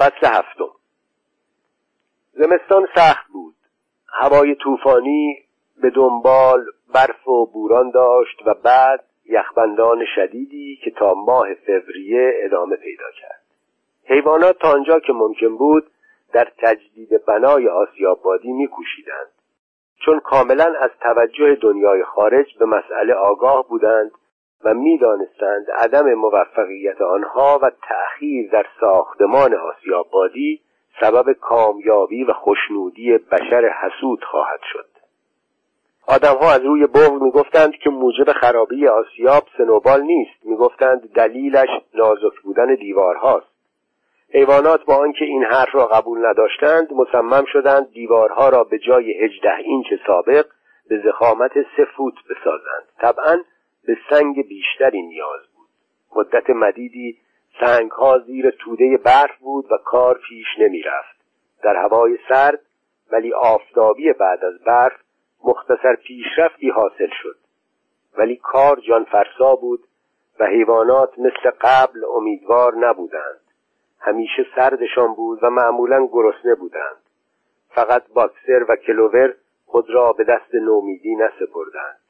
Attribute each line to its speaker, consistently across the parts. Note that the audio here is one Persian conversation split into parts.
Speaker 1: فصل هفتم. زمستان سخت بود. هوای طوفانی به دنبال برف و بوران داشت و بعد یخبندان شدیدی که تا ماه فوریه ادامه پیدا کرد. حیوانات تا آنجا که ممکن بود در تجدید بنای آسیابادی میکوشیدند. چون کاملا از توجه دنیای خارج به مسئله آگاه بودند و می‌دانستند عدم موفقیت آنها و تأخیر در ساختمان آسیابادی سبب کامیابی و خوشنودی بشر حسود خواهد شد. آدمها از روی بغض می‌گفتند که موجب خرابی آسیاب سنوبال نیست. می‌گفتند دلیلش نازک بودن دیوارهاست. حیوانات با آنکه این حرف را قبول نداشتند مصمم شدند دیوارها را به جای هجده اینچ سابق به زخامت سه فوت بسازند. طبعا به سنگ بیشتری نیاز بود. مدت مدیدی سنگ ها زیر توده برف بود و کار پیش نمی رفت در هوای سرد ولی آفتابی بعد از برف مختصر پیشرفتی حاصل شد. ولی کار جان فرسا بود و حیوانات مثل قبل امیدوار نبودند. همیشه سردشان بود و معمولا گرسنه بودند. فقط باکسر و کلوور خود را به دست نومیدی نسپردند.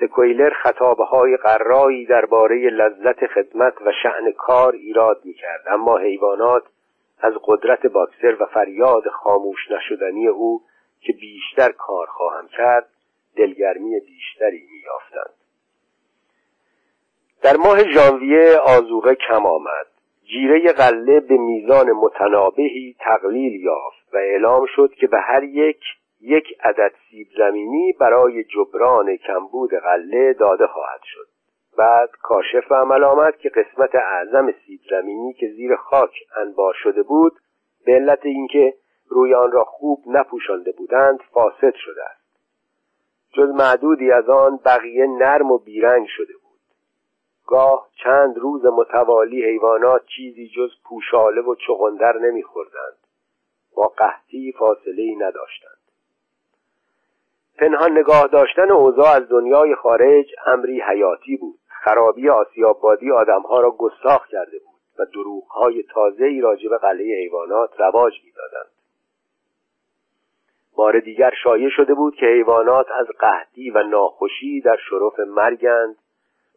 Speaker 1: سکویلر خطابه های قرایی درباره لذت خدمت و شعن کار ایراد می‌کرد. اما حیوانات از قدرت باکسر و فریاد خاموش نشدنی او که بیشتر کار خواهم کرد دلگرمی بیشتری میافتند در ماه ژانویه آزوغه کم آمد. جیره غله به میزان متنابهی تقلیل یافت و اعلام شد که به هر یک یک عدد سیب زمینی برای جبران کمبود غله داده خواهد شد. بعد کاشف و عمل آمد که قسمت اعظم سیب زمینی که زیر خاک انبار شده بود به علت اینکه روی آن را خوب نپوشانده بودند فاسد شده است. جز معدودی از آن بقیه نرم و بیرنگ شده بود. گاه چند روز متوالی حیوانات چیزی جز پوشاله و چغندر نمیخوردند. با قحطی فاصله ای نداشتند. پنهان نگاه داشتن اوضاع از دنیای خارج امری حیاتی بود. خرابی آسیابادی آدمها را گستاخ کرده بود و دروغهای تازه ای راجع به قلعه حیوانات رواج می‌دادند. بار دیگر شایع شده بود که حیوانات از قحطی و ناخوشی در شرف مرگند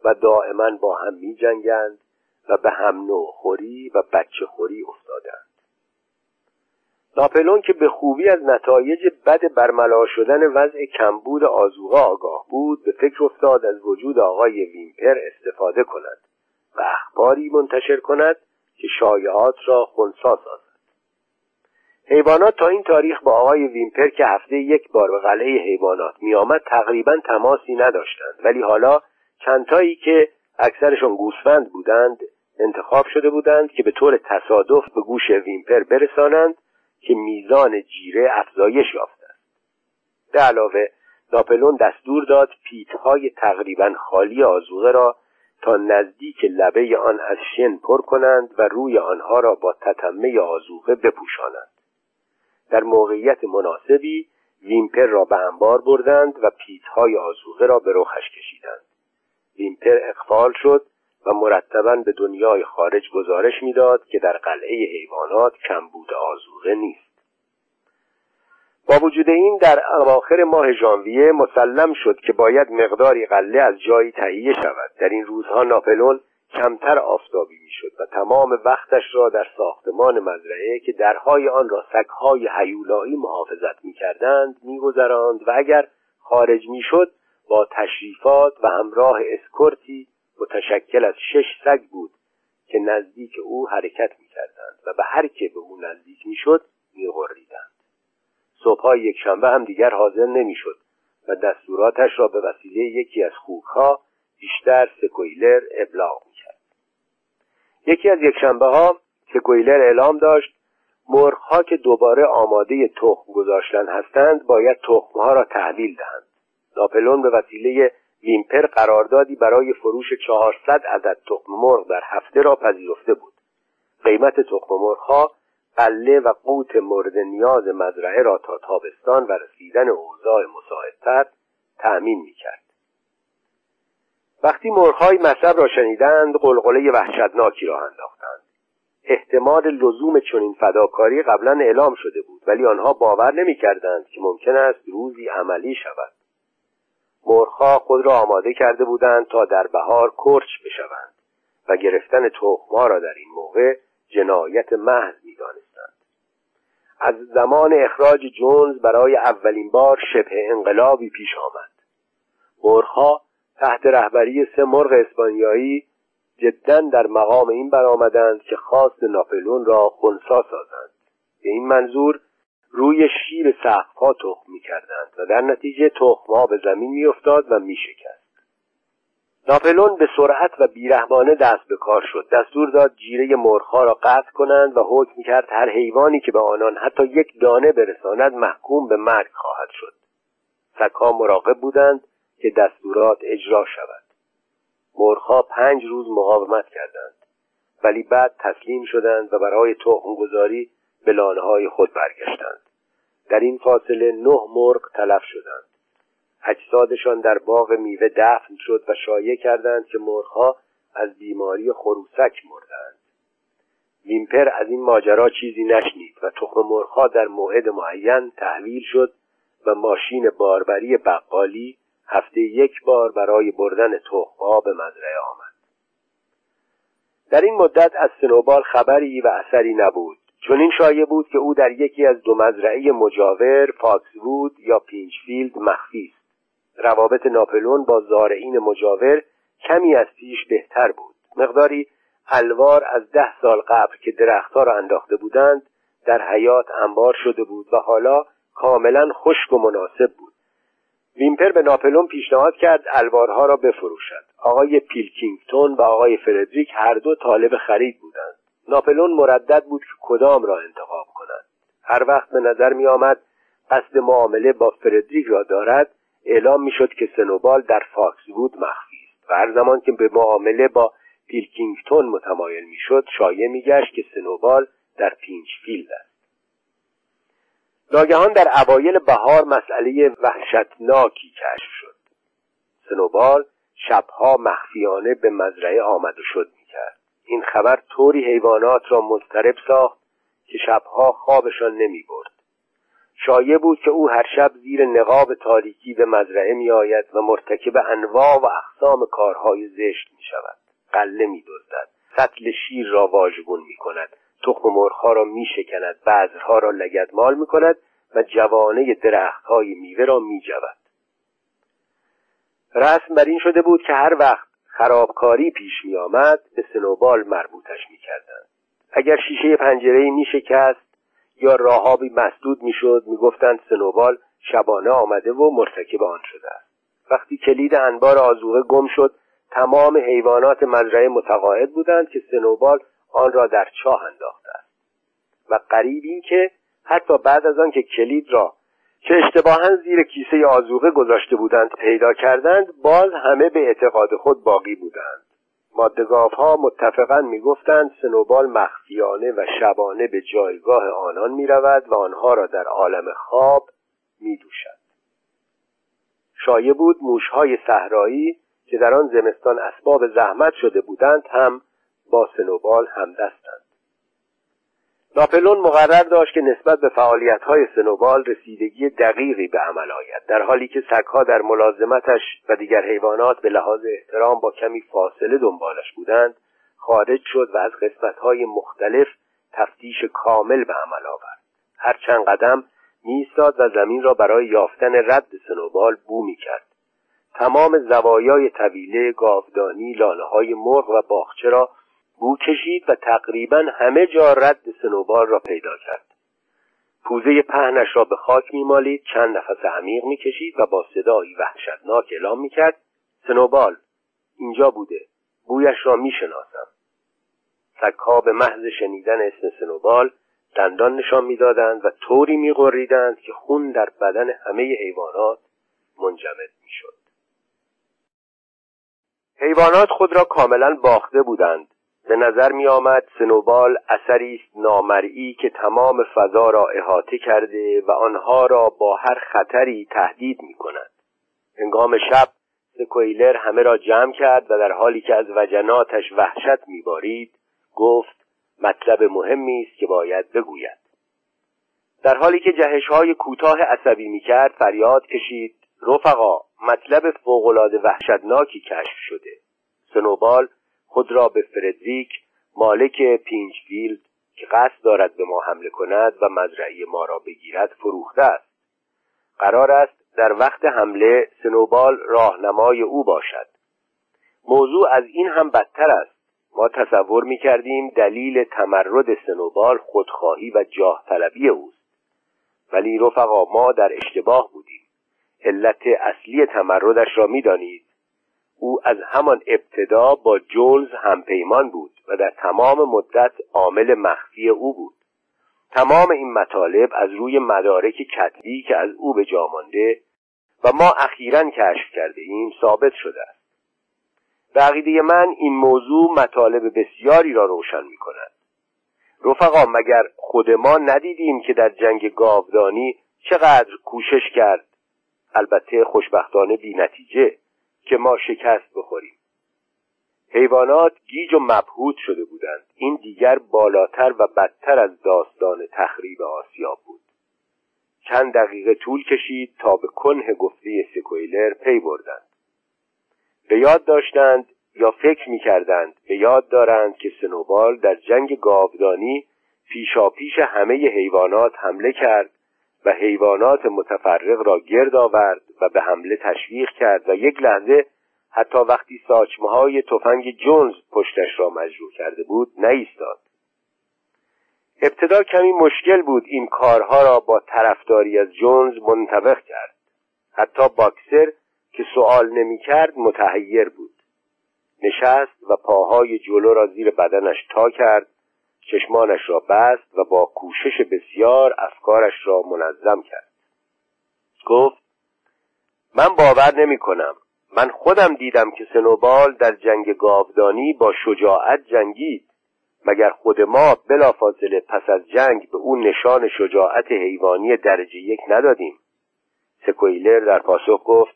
Speaker 1: و دائما با هم می جنگند و به هم خوری و بچه خوری افتادند. ناپلون که به خوبی از نتایج بد برملا شدن وضع کمبود آزوغا آگاه بود به فکر افتاد از وجود آقای ویمپر استفاده کند و اخباری منتشر کند که شایعات را خونسا سازد. حیوانات تا این تاریخ با آقای ویمپر که هفته یک بار به قلعه حیوانات میآمد تقریبا تماسی نداشتند ولی حالا چندتایی که اکثرشان گوسفند بودند انتخاب شده بودند که به طور تصادف به گوش ویمپر برسانند که میزان جیره افزایش یافته است. به علاوه ناپلون دستور داد پیتهای تقریبا خالی آزوغه را تا نزدیک لبه آن از شن پر کنند و روی آنها را با تتمه آزوغه بپوشانند. در موقعیت مناسبی ویمپر را به انبار بردند و پیتهای آزوغه را به رخش کشیدند. ویمپر اقفال شد و مرتبا به دنیای خارج گزارش می‌داد که در قلعه حیوانات کمبود آزوغه نیست. با وجود این در اواخر ماه ژانویه مسلم شد که باید مقداری قله از جایی تهیه شود. در این روزها ناپلون کمتر آفتابی می‌شد و تمام وقتش را در ساختمان مزرعه که درهای آن را سگهای هیولایی محافظت می‌کردند میگذراند و اگر خارج می‌شد با تشریفات و همراه اسکورتی متشکل از شش سگ بود که نزدیک او حرکت می‌کردند و به هر که به او نزدیک می‌شد میغریدند صبحهای یک شنبه هم دیگر حاضر نمی‌شد و دستوراتش را به وسیله یکی از خوکها بیشتر سکویلر ابلاغ می‌کرد. یکی از یک شنبه ها سکویلر اعلام داشت مرغها که دوباره آماده تخم گذاشتن هستند باید تخمها را تحویل دهند. ناپلون به وسیله ویمپر قراردادی برای فروش 400 عدد تخم مرغ در هفته را پذیرفته بود. قیمت تخم مرغها قله و قوت مورد نیاز مزرعه را تا تابستان و رسیدن اوضاع مساعدتر تأمین می‌کرد. وقتی مرغهای مصب را شنیدند قلقله وحشتناکی را انداختند. احتمال لزوم چنین فداکاری قبلا اعلام شده بود ولی آنها باور نمی‌کردند که ممکن است روزی عملی شود. مرخا خود را آماده کرده بودند تا در بهار کرچ بشوند و گرفتن تخمها را در این موقع جنایت محض می‌دانستند. از زمان اخراج جونز برای اولین بار شبه انقلابی پیش آمد. مرخا تحت رهبری سه مرغ اسپانیایی جدا در مقام این برآمدند که خواست ناپلون را خونسا سازند. به این منظور روی شیر سقفها تخم می‌کردند و در نتیجه تخمها به زمین میافتاد و میشکست. ناپلون به سرعت و بیرحمانه دست به کار شد. دستور داد جیره مرغها را قطع کنند و حکم کرد هر حیوانی که به آنان حتی یک دانه برساند محکوم به مرگ خواهد شد. سگها مراقب بودند که دستورات اجرا شود. مرغها پنج روز مقاومت کردند ولی بعد تسلیم شدند و برای تخم گذاری به لانه خود برگشتند. در این فاصله نه مرغ تلف شدند. اجسادشان در باغ میوه دفن شد و شایع کردند که مرغها از بیماری خروسک مردند. ویمپر از این ماجرا چیزی نشنید و تخم مرغها در موعد معین تحویل شد و ماشین باربری بقالی هفته یک بار برای بردن تخمها به مزرعه آمد. در این مدت از سنوبال خبری و اثری نبود. چون این شایع بود که او در یکی از دو مزرعه مجاور فاکسوود یا پینچفیلد مخفی است. روابط ناپلون با زارعین مجاور کمی از پیش بهتر بود. مقداری الوار از ده سال قبل که درختها را انداخته بودند در حیاط انبار شده بود و حالا کاملا خشک و مناسب بود. ویمپر به ناپلون پیشنهاد کرد الوارها را بفروشد. آقای پیلکینگتون و آقای فردریک هر دو طالب خرید بودند. ناپلون مردد بود که کدام را انتخاب کند هر وقت به نظر می آمد قصد معامله با فردریک را دارد اعلام می شد که سنوبال در فاکسوود مخفی است. و هر زمان که به معامله با پیلکینگتون متمایل می شد شایع می گشت که سنوبال در پینچفیلد است. ناگهان در اوایل بهار مسئله وحشتناکی کشف شد. سنوبال شبها مخفیانه به مزرعه آمد و شد این خبر طوری حیوانات را مضطرب ساخت که شبها خوابشان نمی برد شایع بود که او هر شب زیر نقاب تاریکی به مزرعه می آید و مرتکب انواع و اقسام کارهای زشت می شود قله می دزدد سطل شیر را واژگون می کند تخم مرغها را می شکند بذرها را لگدمال می کند و جوانه درختهای میوه را می جود. رسم بر این شده بود که هر وقت خرابکاری پیش می آمد به سنوبال مربوطش می کردن. اگر شیشه پنجره می شکست یا راهابی مسدود می شد می گفتند سنوبال شبانه آمده و مرتکب آن شده است وقتی کلید انبار آزوغه گم شد تمام حیوانات مزرعه متقاعد بودند که سنوبال آن را در چاه انداخته است و قریب این که حتی بعد از آن که کلید را که اشتباها زیر کیسه آزوقه گذاشته بودند پیدا کردند باز همه به اعتقاد خود باقی بودند مادگاف ها متفقا می‌گفتند سنوبال مخفیانه و شبانه به جایگاه آنان می رود و آنها را در عالم خواب می دوشد. شایع بود موشهای صحرایی که در آن زمستان اسباب زحمت شده بودند هم با سنوبال همدستند ناپلون مقرر داشت که نسبت به فعالیت‌های سنوبال رسیدگی دقیقی به عمل آید در حالی که سگها در ملازمتش و دیگر حیوانات به لحاظ احترام با کمی فاصله دنبالش بودند خارج شد و از قسمت‌های مختلف تفتیش کامل به عمل آورد. هر چند قدم میستاد و زمین را برای یافتن رد سنوبال بو می‌کرد. تمام زوایای طویله گاودانی لاله های مرغ و باغچه را بو کشید و تقریبا همه جا رد سنوبال را پیدا کرد. پوزه پهنش را به خاک میمالید چند نفس عمیق می‌کشید و با صدایی وحشتناک اعلام می‌کرد سنوبال اینجا بوده بویش را می‌شناسم. سگها به محض شنیدن اسم سنوبال دندان نشان می‌دادند و طوری میغریدند که خون در بدن همه حیوانات منجمد می‌شد. حیوانات خود را کاملا باخته بودند. به نظر می آمد سنوبال اثری است نامرئی که تمام فضا را احاطه کرده و آنها را با هر خطری تهدید می کند هنگام شب سکویلر همه را جمع کرد و در حالی که از وجناتش وحشت میبارید گفت مطلب مهمی است که باید بگوید. در حالی که جهش های کوتاه عصبی می‌کرد فریاد کشید رفقا مطلب فوقالعاده وحشتناکی کشف شده. سنوبال خود را به فردریک مالک پینچفیلد که قصد دارد به ما حمله کند و مزرعه‌ی ما را بگیرد فروخته است. قرار است در وقت حمله سنوبال راهنمای او باشد. موضوع از این هم بدتر است. ما تصور می کردیم دلیل تمرد سنوبال خودخواهی و جاه طلبی اوست. ولی رفقا ما در اشتباه بودیم. علت اصلی تمردش را می‌دانید. او از همان ابتدا با جونز همپیمان بود و در تمام مدت عامل مخفی او بود. تمام این مطالب از روی مدارک کتبی که از او به جا مانده و ما اخیرا کشف کرده ایم ثابت شده است. به من این موضوع مطالب بسیاری را روشن می کند. رفقا مگر خود ما ندیدیم که در جنگ گاودانی چقدر کوشش کرد؟ البته خوشبختانه بی نتیجه. که ما شکست بخوریم. حیوانات گیج و مبهوت شده بودند. این دیگر بالاتر و بدتر از داستان تخریب آسیا بود. چند دقیقه طول کشید تا به کنه گفته سکویلر پی بردند. به یاد داشتند یا فکر می کردند به یاد دارند که سنوبال در جنگ گاودانی پیشاپیش همه حیوانات حمله کرد و حیوانات متفرق را گرد آورد و به حمله تشویق کرد و یک لحظه حتی وقتی ساچمه های تفنگ جونز پشتش را مجروح کرده بود نایستاد ابتدا کمی مشکل بود این کارها را با طرفداری از جونز منطبق کرد. حتی باکسر که سوال نمی‌کرد متحیر بود. نشست و پاهای جلو را زیر بدنش تا کرد چشمانش را بست و با کوشش بسیار افکارش را منظم کرد. گفت من باور نمی کنم من خودم دیدم که سنوبال در جنگ گاودانی با شجاعت جنگید مگر خود ما بلافاصله پس از جنگ به اون نشان شجاعت حیوانی درجه یک ندادیم. سکویلر در پاسخ گفت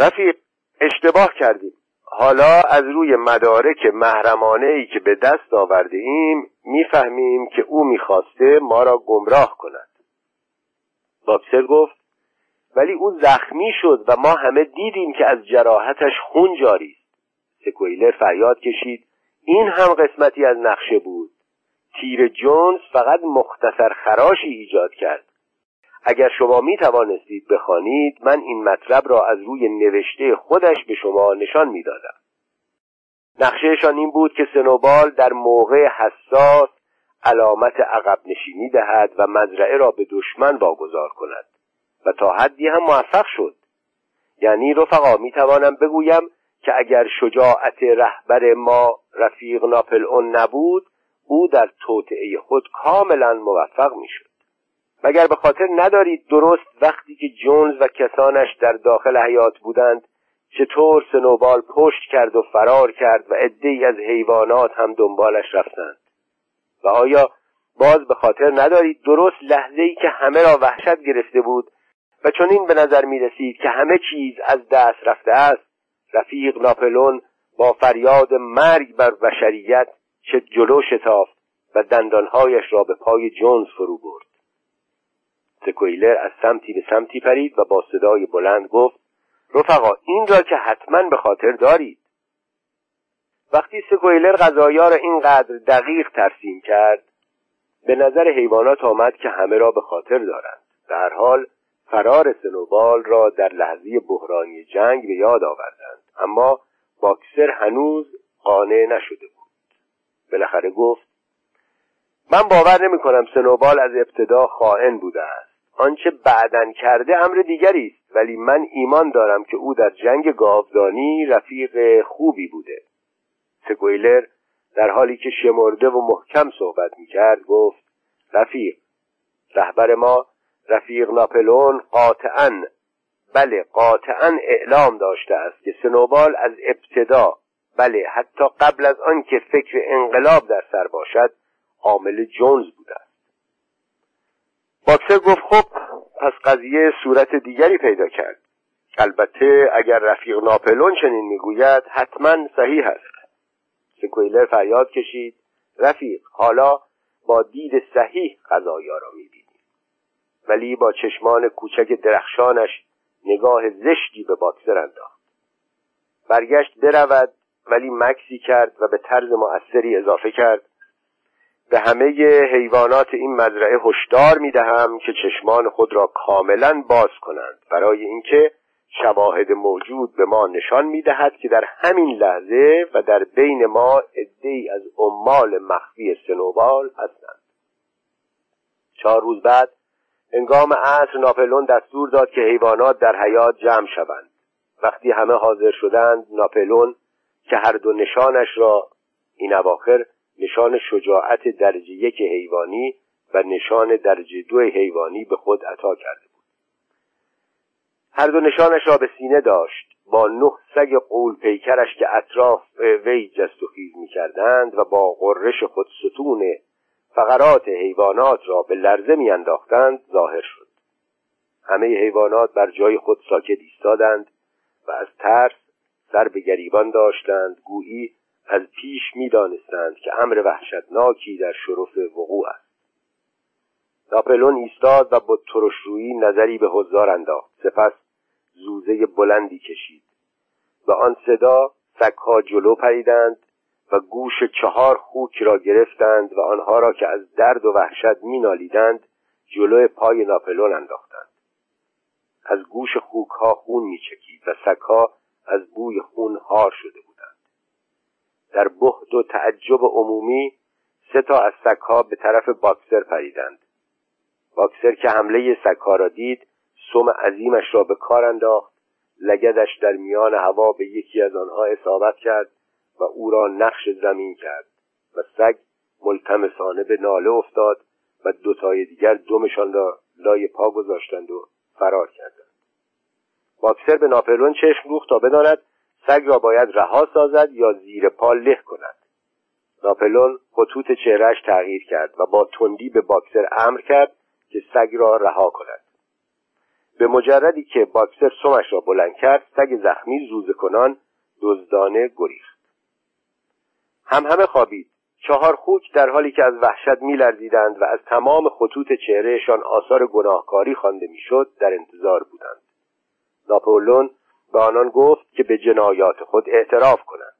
Speaker 1: رفیق اشتباه کردیم. حالا از روی مدارک محرمانه ای که به دست آورده ایم می‌فهمیم که او می‌خواسته ما را گمراه کند. باکسر گفت ولی او زخمی شد و ما همه دیدیم که از جراحتش خون جاری است. سکویلر فریاد کشید این هم قسمتی از نقشه بود. تیر جونز فقط مختصر خراشی ایجاد کرد. اگر شما می توانستید بخوانید من این مطلب را از روی نوشته خودش به شما نشان می‌دادم. نقشهشان این بود که سنوبال در موقع حساس علامت عقب نشینی دهد و مزرعه را به دشمن واگذار کند و تا حدی هم موفق شد. یعنی رفقا می توانم بگویم که اگر شجاعت رهبر ما رفیق ناپل اون نبود او در توطعه خود کاملا موفق می‌شد. مگر به خاطر ندارید درست وقتی که جونز و کسانش در داخل حیات بودند چطور سنوبال پشت کرد و فرار کرد و عدهای از حیوانات هم دنبالش رفتند؟ و آیا باز به خاطر ندارید درست لحظه ای که همه را وحشت گرفته بود و چون این به نظر می رسید که همه چیز از دست رفته است رفیق ناپلون با فریاد مرگ بر بشریت چه جلو شتافت و دندانهایش را به پای جونز فرو برد؟ سکویلر از سمتی به سمتی پرید و با صدای بلند گفت رفقا این را که حتما به خاطر دارید. وقتی سکویلر غذایا را اینقدر دقیق ترسیم کرد به نظر حیوانات آمد که همه را به خاطر دارند. در حال فرار سنوبال را در لحظه بحرانی جنگ به یاد آوردند. اما باکسر هنوز قانع نشده بود. بالاخره گفت من باور نمی کنم سنوبال از ابتدا خائن است. آنچه بعدا کرده امر دیگری است ولی من ایمان دارم که او در جنگ گاودانی رفیق خوبی بوده. سگویلر در حالی که شمرده و محکم صحبت می‌کرد گفت رفیق رهبر ما رفیق ناپلون قاطعا بله قاطعا اعلام داشته است که سنوبال از ابتدا بله حتی قبل از آن که فکر انقلاب در سر باشد عامل جونز بوده باکسر گفت خب پس قضیه صورت دیگری پیدا کرد. البته اگر رفیق ناپلون چنین می‌گوید حتما صحیح است. سکویلر فریاد کشید. رفیق حالا با دید صحیح قضایا را می‌بینیم ولی با چشمان کوچک درخشانش نگاه زشتی به باکسر انداخت. برگشت برود ولی مکسی کرد و به طرز مؤثری اضافه کرد. به همه حیوانات این مزرعه هشدار می‌دهم که چشمان خود را کاملا باز کنند. برای اینکه شواهد موجود به ما نشان می‌دهد که در همین لحظه و در بین ما عدهای از عمال مخفی سنوبال هستند. چهار روز بعد انگام عصر ناپلون دستور داد که حیوانات در حیات جمع شوند. وقتی همه حاضر شدند ناپلون که هر دو نشانش را این اواخر نشان شجاعت درجه یک حیوانی و نشان درجه دو حیوانی به خود عطا کرده بود. هر دو نشانش را به سینه داشت با نه سگ قول پیکرش که اطراف وی جست و خیز می کردند و با غرش خود ستون فقرات حیوانات را به لرزه میانداختند ظاهر شد. همه حیوانات بر جای خود ساکت ایستادند و از ترس سر به گریبان داشتند گویی از پیش می‌دانستند که امر وحشتناکی در شرف وقوع است. ناپلون ایستاد و با ترشرویی نظری به حضار انداخت. سپس زوزه بلندی کشید و آن صدا سگها جلو پریدند و گوش چهار خوک را گرفتند و آنها را که از درد و وحشت مینالیدند جلو پای ناپلون انداختند. از گوش خوک ها خون میچکید و سگها از بوی خون هار شده در بهد و تعجب عمومی سه تا از سگها به طرف باکسر پریدند. باکسر که حمله سگها را دید سم عظیمش را به کار انداخت لگدش در میان هوا به یکی از آنها اصابت کرد و او را نقش زمین کرد و سگ ملتمسانه به ناله افتاد و دوتای دیگر دمشان را لای پا گذاشتند و فرار کردند. باکسر به ناپلون چشم روخت تا بداند سگ را باید رها سازد یا زیر پا له کند. ناپلون خطوط چهرهش تغییر کرد و با تندی به باکسر امر کرد که سگ را رها کند. به مجردی که باکسر سمش را بلند کرد سگ زخمی زوزه کنان دزدانه گریخت. هم همه خوابید. چهار خوک در حالی که از وحشت میلرزیدند و از تمام خطوط چهرهشان آثار گناهکاری خوانده می‌شد در انتظار بودند. ناپولون به آنان گفت که به جنایات خود اعتراف کنند.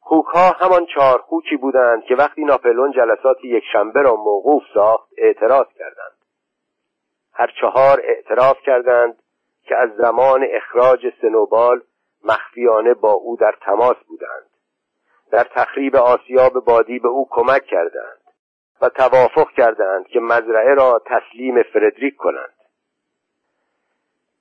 Speaker 1: خوک ها همان چهار خوکی بودند که وقتی ناپلون جلسات یک شنبه را موقوف ساخت اعتراض کردند. هر چهار اعتراف کردند که از زمان اخراج سنوبال مخفیانه با او در تماس بودند. در تخریب آسیاب بادی به او کمک کردند و توافق کردند که مزرعه را تسلیم فردریک کنند.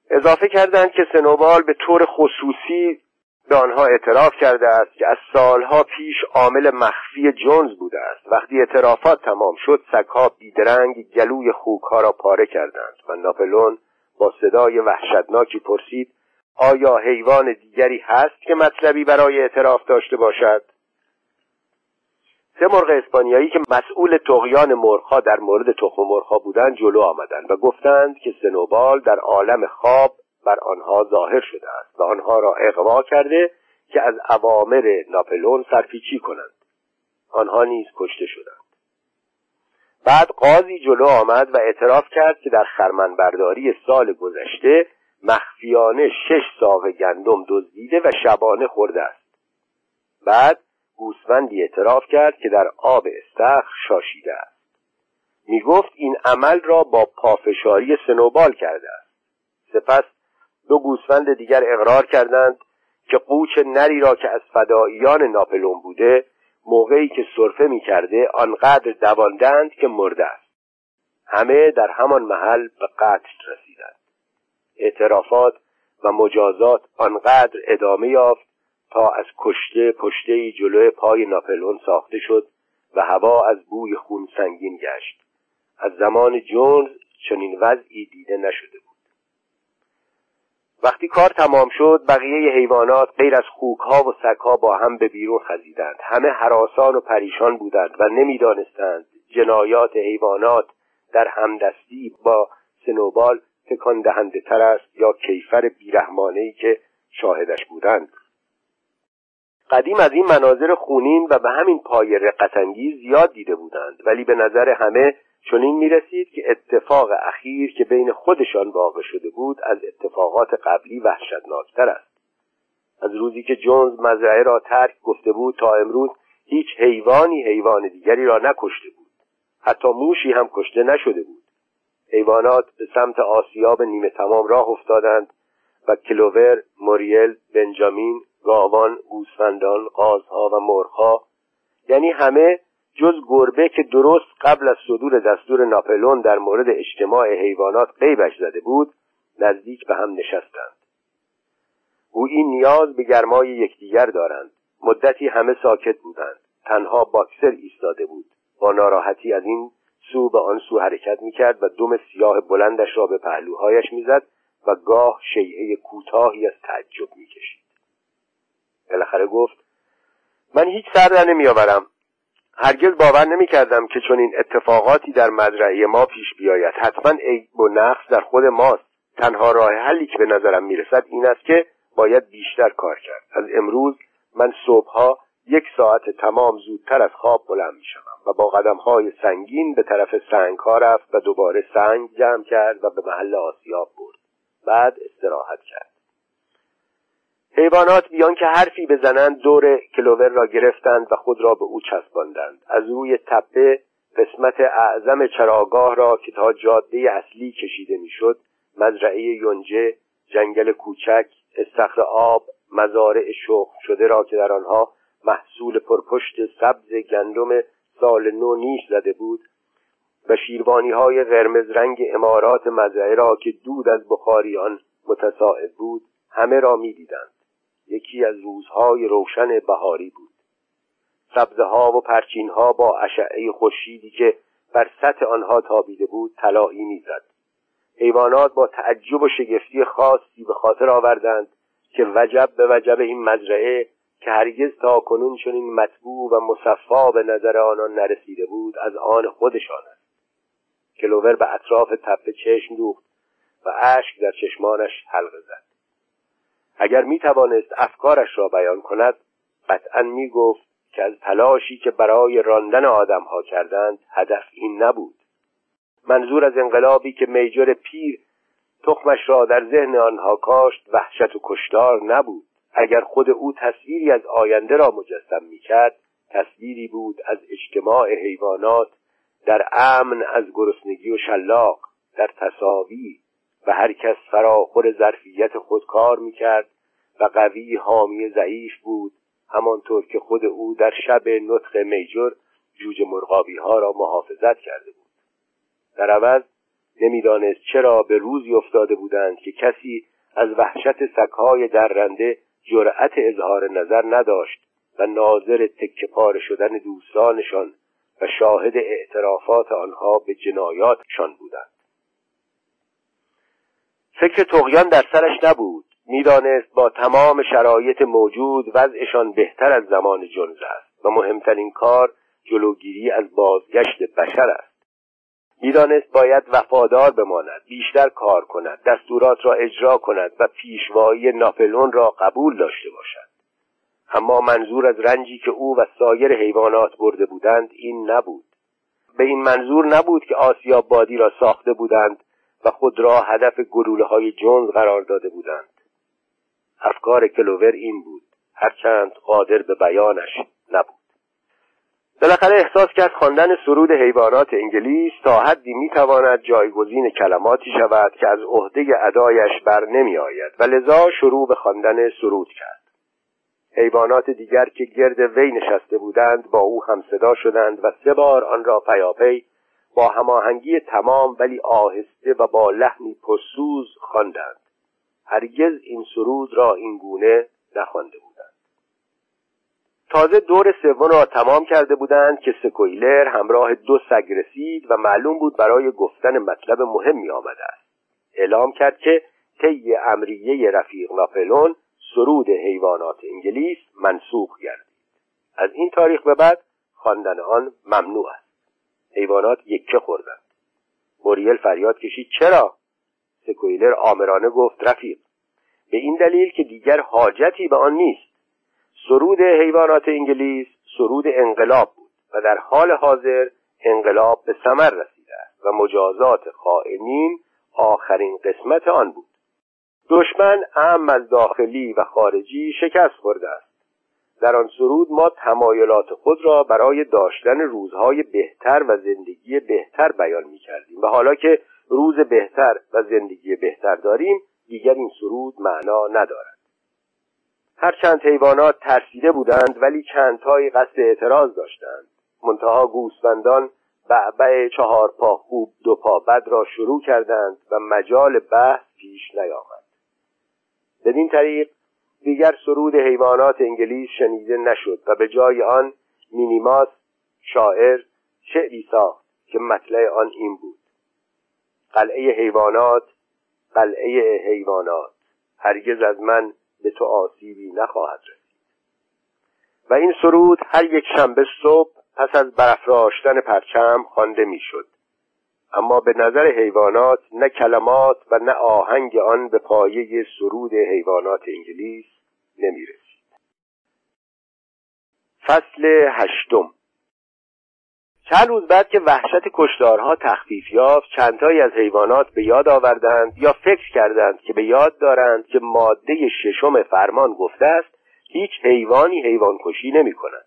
Speaker 1: اضافه کردند که سنوبال به طور خصوصی به آنها اعتراف کرده است که از سالها پیش عامل مخفی جونز بوده است. وقتی اعترافات تمام شد سگها بیدرنگ گلوی خوکها را پاره کردند و ناپلون با صدای وحشتناکی پرسید آیا حیوان دیگری هست که مطلبی برای اعتراف داشته باشد؟ سه مرغ اسپانیایی که مسئول تقیان مرغها در مورد تخم مرغها بودند جلو آمدند و گفتند که سنوبال در عالم خواب بر آنها ظاهر شده است و آنها را اقوا کرده که از اوامر ناپلون سرپیچی کنند. آنها نیز کشته شدند. بعد قاضی جلو آمد و اعتراف کرد که در خرمنبرداری سال گذشته مخفیانه شش ساق گندم دزدیده و شبانه خورده است. بعد گوسفندی اعتراف کرد که در آب استخر شاشیده است. می گفت این عمل را با پافشاری سنوبال کرده است. سپس دو گوسفند دیگر اقرار کردند که قوچ نری را که از فداییان ناپلون بوده موقعی که صرفه می کرده آنقدر دواندند که مرده است. همه در همان محل به قتل رسیدند. اعترافات و مجازات آنقدر ادامه یافت تا از کشته پشته جلوی پای ناپلون ساخته شد و هوا از بوی خون سنگین گشت. از زمان جونز چنین وضعی دیده نشده بود. وقتی کار تمام شد بقیه حیوانات غیر از خوکها و سگها با هم به بیرون خزیدند. همه حراسان و پریشان بودند و نمی‌دانستند جنایات حیوانات در همدستی با سنوبال تکان دهنده تر است یا کیفر بیرحمانه ای که شاهدش بودند. قدیم از این مناظر خونین و به همین پای رقتانگیز زیاد دیده بودند. ولی به نظر همه چنین می رسید که اتفاق اخیر که بین خودشان واقع شده بود از اتفاقات قبلی وحشتناکتر است. از روزی که جونز مزرعه را ترک گفته بود تا امروز هیچ حیوانی حیوان دیگری را نکشته بود. حتی موشی هم کشته نشده بود. حیوانات به سمت آسیاب نیمه تمام راه افتادند و کلوور، موریل، بنجامین، گاوان، گوسفندان، قازها و مرغها یعنی همه جز گربه که درست قبل از صدور دستور ناپلون در مورد اجتماع حیوانات قیبش زده بود نزدیک به هم نشستند. گویی نیاز به گرمای یکدیگر دارند. مدتی همه ساکت بودند. تنها باکسر ایستاده بود. با ناراحتی از این سو به آن سو حرکت می‌کرد و دم سیاه بلندش را به پهلوهایش می‌زد و گاه شیعه کوتاهی از تعجب می‌کشید. بالاخره گفت من هیچ سر در نمیآورم. هرگز باور نمی‌کردم که چون این اتفاقاتی در مزرعه ما پیش بیاید. حتما عیب و نقص در خود ماست. تنها راه حلی که به نظرم می‌رسد این است که باید بیشتر کار کرد. از امروز من صبحها یک ساعت تمام زودتر از خواب بلند می‌شوم و با قدم های سنگین به طرف سنگ ها رفت و دوباره سنگ جمع کرد و به محل آسیاب برد. بعد استراحت کرد. حیوانات بیان که حرفی بزنند دور کلوور را گرفتند و خود را به او چسباندند. از روی تپه قسمت اعظم چراگاه را که تا جاده اصلی کشیده می‌شد مزرعه یونجه جنگل کوچک استخر آب مزارع شخم شده را که در آنها محصول پرپشت سبز گندم سال نو نیش زده بود و شیروانی های قرمز رنگ امارات مزرعه را که دود از بخاری آن متساعد بود همه را می‌دیدند. یکی از روزهای روشن بهاری بود. سبزه ها و پرچین ها با اشعه خورشیدی که بر سطح آنها تابیده بود طلایی می‌زد. حیوانات با تعجب و شگفتی خاصی به خاطر آوردند که وجب به وجب این مزرعه که هرگز تا کنون چنین مطبوع و مصفا به نظر آنان نرسیده بود از آن خودشان است. کلوور به اطراف تپه چشم دوخت و اشک در چشمانش حلقه زد. اگر می توانست افکارش را بیان کند قطعا می گفت که از تلاشی که برای راندن آدمها کردند هدف این نبود. منظور از انقلابی که میجر پیر تخمش را در ذهن آنها کاشت وحشت و کشتار نبود. اگر خود او تصویری از آینده را مجسم می‌کرد تصویری بود از اجتماع حیوانات در امن از گرسنگی و شلاق در تصاوی و هر کس فراخور ظرفیت خود کار می‌کرد و قوی حامی ضعیف بود همانطور که خود او در شب نطق میجر جوجه مرغابی ها را محافظت کرده بود. در عوض نمی‌دانست چرا به روزی افتاده بودند که کسی از وحشت سکهای درنده جرأت اظهار نظر نداشت و ناظر تکه پاره شدن دوستانشان و شاهد اعترافات آنها به جنایاتشان بودند. فکر تقیان در سرش نبود. می‌دانست با تمام شرایط موجود وضعشان بهتر از زمان جنز است و مهمترین کار جلوگیری از بازگشت بشر است. می‌دانست باید وفادار بماند بیشتر کار کند دستورات را اجرا کند و پیشوایی ناپلون را قبول داشته باشد. اما منظور از رنجی که او و سایر حیوانات برده بودند این نبود. به این منظور نبود که آسیاب بادی را ساخته بودند و خود را هدف گلوله های جونز قرار داده بودند. افکار کلوور این بود هرچند قادر به بیانش نبود. بالاخره احساس کرد خواندن سرود حیوانات انگلیس تا حدی می‌تواند جایگزین کلماتی شود که از عهده ادایش بر نمی آید و لذا شروع به خواندن سرود کرد. حیوانات دیگر که گرد وی نشسته بودند با او هم صدا شدند و سه بار آن را پیاپی با هماهنگی تمام ولی آهسته و با لحنی پرسوز خواندند. هرگز این سرود را این گونه نخوانده بودند. تازه دور سوم را تمام کرده بودند که سکویلر همراه دو سگ رسید و معلوم بود برای گفتن مطلب مهمی آمده است. اعلام کرد که طی امریه رفیق ناپلون سرود حیوانات انگلیس منسوخ گردید. از این تاریخ به بعد خواندن آن ممنوع است. حیوانات یکه خوردند. موریل فریاد کشید چرا؟ سکویلر آمرانه گفت رفیق به این دلیل که دیگر حاجتی به آن نیست. سرود حیوانات انگلیس سرود انقلاب بود و در حال حاضر انقلاب به ثمر رسیده است و مجازات خائنین آخرین قسمت آن بود. دشمن اهم از داخلی و خارجی شکست خورده است. در آن سرود ما تمایلات خود را برای داشتن روزهای بهتر و زندگی بهتر بیان می کردیم و حالا که روز بهتر و زندگی بهتر داریم دیگر این سرود معنا ندارد. هرچند حیوانات ترسیده بودند ولی چندتایی قصد اعتراض داشتند. منتها گوسفندان بعبع چهار پا خوب دو پا بد را شروع کردند و مجال بحث پیش نیامد. بدین طریق دیگر سرود حیوانات انگلیس شنیده نشد و به جای آن مینیماس شاعر شعری ساخت که مطلع آن این بود. قلعه حیوانات قلعه حیوانات. هرگز از من به تو آسیبی نخواهد رسید. و این سرود هر یک شنبه صبح پس از برافراشتن پرچم خوانده می‌شد. اما به نظر حیوانات نه کلمات و نه آهنگ آن به پایه سرود حیوانات انگلیس نمی رسید. فصل هشتم. چند روز بعد که وحشت کشدارها تخفیف یافت چندتایی از حیوانات به یاد آوردند یا فکر کردند که به یاد دارند که ماده ششم فرمان گفته است هیچ حیوانی حیوان کشی نمی کند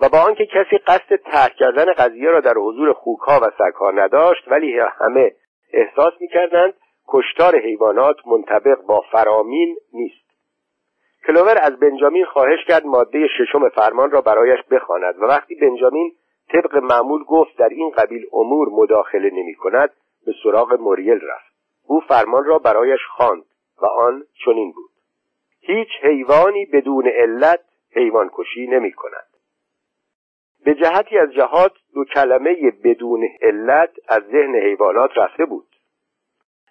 Speaker 1: و با آنکه کسی قصد ترک کردن قضیه را در حضور خوکها و سگها نداشت ولی همه احساس می‌کردند کشتار حیوانات منطبق با فرامین نیست. کلوور از بنجامین خواهش کرد ماده ششم فرمان را برایش بخواند و وقتی بنجامین طبق معمول گفت در این قبیل امور مداخله نمی کند به سراغ موریل رفت. او فرمان را برایش خواند و آن چنین بود. هیچ حیوانی بدون علت حیوان کشی نمی کند. به جهتی از جهات دو کلمه بدون علت از ذهن حیوانات رفته بود.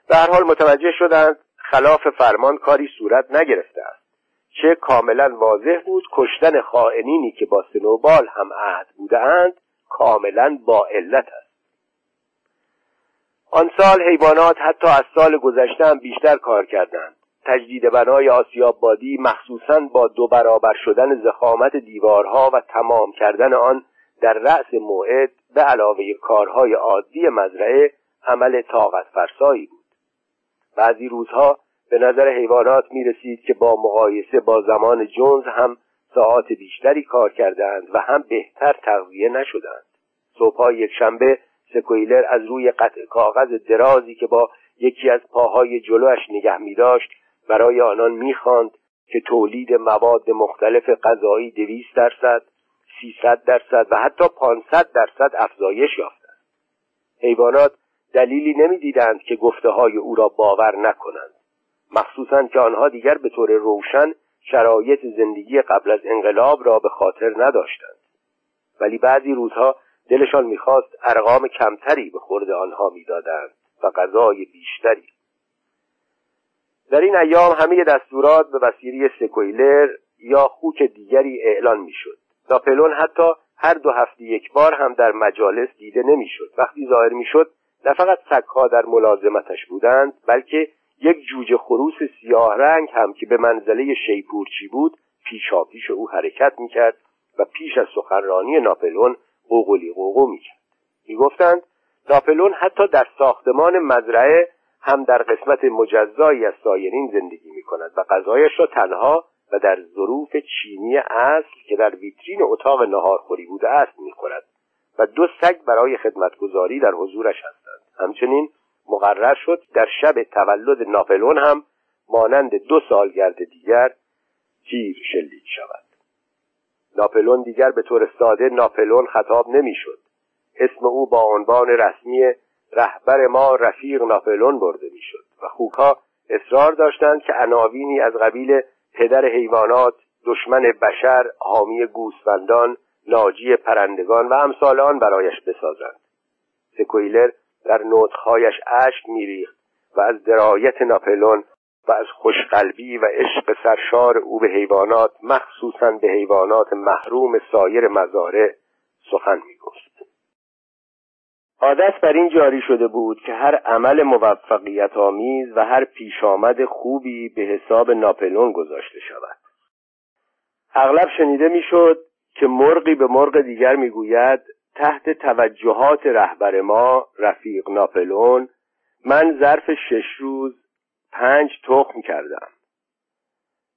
Speaker 1: هر حال متوجه شدند خلاف فرمان کاری صورت نگرفته است. چه کاملا واضح بود کشتن خائنینی که با سنوبال هم عهد بودند کاملا با علت است. آن سال حیوانات حتی از سال گذشته هم بیشتر کار کردند. تجدید بنای آسیاب بادی مخصوصا با دو برابر شدن زخامت دیوارها و تمام کردن آن در رأس موعد به علاوه کارهای عادی مزرعه عمل طاقت فرسایی بود. بعضی روزها به نظر حیوانات می رسید که با مقایسه با زمان جونز هم ساعات بیشتری کار کردند و هم بهتر تغذیه نشدند. صبحها یک شنبه سکویلر از روی قطع کاغذ درازی که با یکی از پاهای جلوش نگه می داشت برای آنان می‌خواند که تولید مواد مختلف غذایی دویست درصد سیصد درصد و حتی پانصد درصد افزایش یافته است حیوانات دلیلی نمی‌دیدند که گفته های او را باور نکنند. مخصوصا که آنها دیگر به طور روشن شرایط زندگی قبل از انقلاب را به خاطر نداشتند. ولی بعضی روزها دلشان می‌خواست ارقام کمتری به خورد آنها می‌دادند و غذای بیشتری. در این ایام همه دستورات به وسیله سکویلر یا خوک دیگری اعلان می‌شد. ناپلون حتی هر دو هفته یک بار هم در مجالس دیده نمی‌شد. وقتی ظاهر می‌شد نه فقط سگها در ملازمتش بودند بلکه یک جوجه خروس سیاه رنگ هم که به منزله شیپورچی بود پیشاپیش او حرکت می‌کرد و پیش از سخنرانی ناپلون قوقلی قوقو می‌کرد. می‌گفتند ناپلون حتی در ساختمان مزرعه هم در قسمت مجزایی از سایرین زندگی می کند و غذایش را تنها و در ظروف چینی اصل که در ویترین اتاق نهارخوری بوده است می‌خورد و دو سگ برای خدمتگذاری در حضورش هستند. همچنین مقرر شد. در شب تولد ناپلون هم مانند دو سالگرد دیگر تیر شلیک شود. ناپلون دیگر به طور ساده ناپلون خطاب نمی‌شد. اسم او با عنوان رسمی رهبر ما رفیق ناپلون برده می‌شد و خوکها اصرار داشتند که عناوینی از قبیل پدر حیوانات دشمن بشر حامی گوسفندان ناجی پرندگان و امثال آن برایش بسازند. سکویلر در نطخهایش اشک میریخت و از درایت ناپلون و از خوشقلبی و عشق سرشار او به حیوانات مخصوصا به حیوانات محروم سایر مزارع سخن می‌گفت. عادت بر این جاری شده بود که هر عمل موفقیت آمیز و هر پیش آمد خوبی به حساب ناپلون گذاشته شود. اغلب شنیده می‌شد که مرغی به مرغ دیگر می‌گوید تحت توجهات رهبر ما رفیق ناپلون من ظرف شش روز پنج تخم کردم.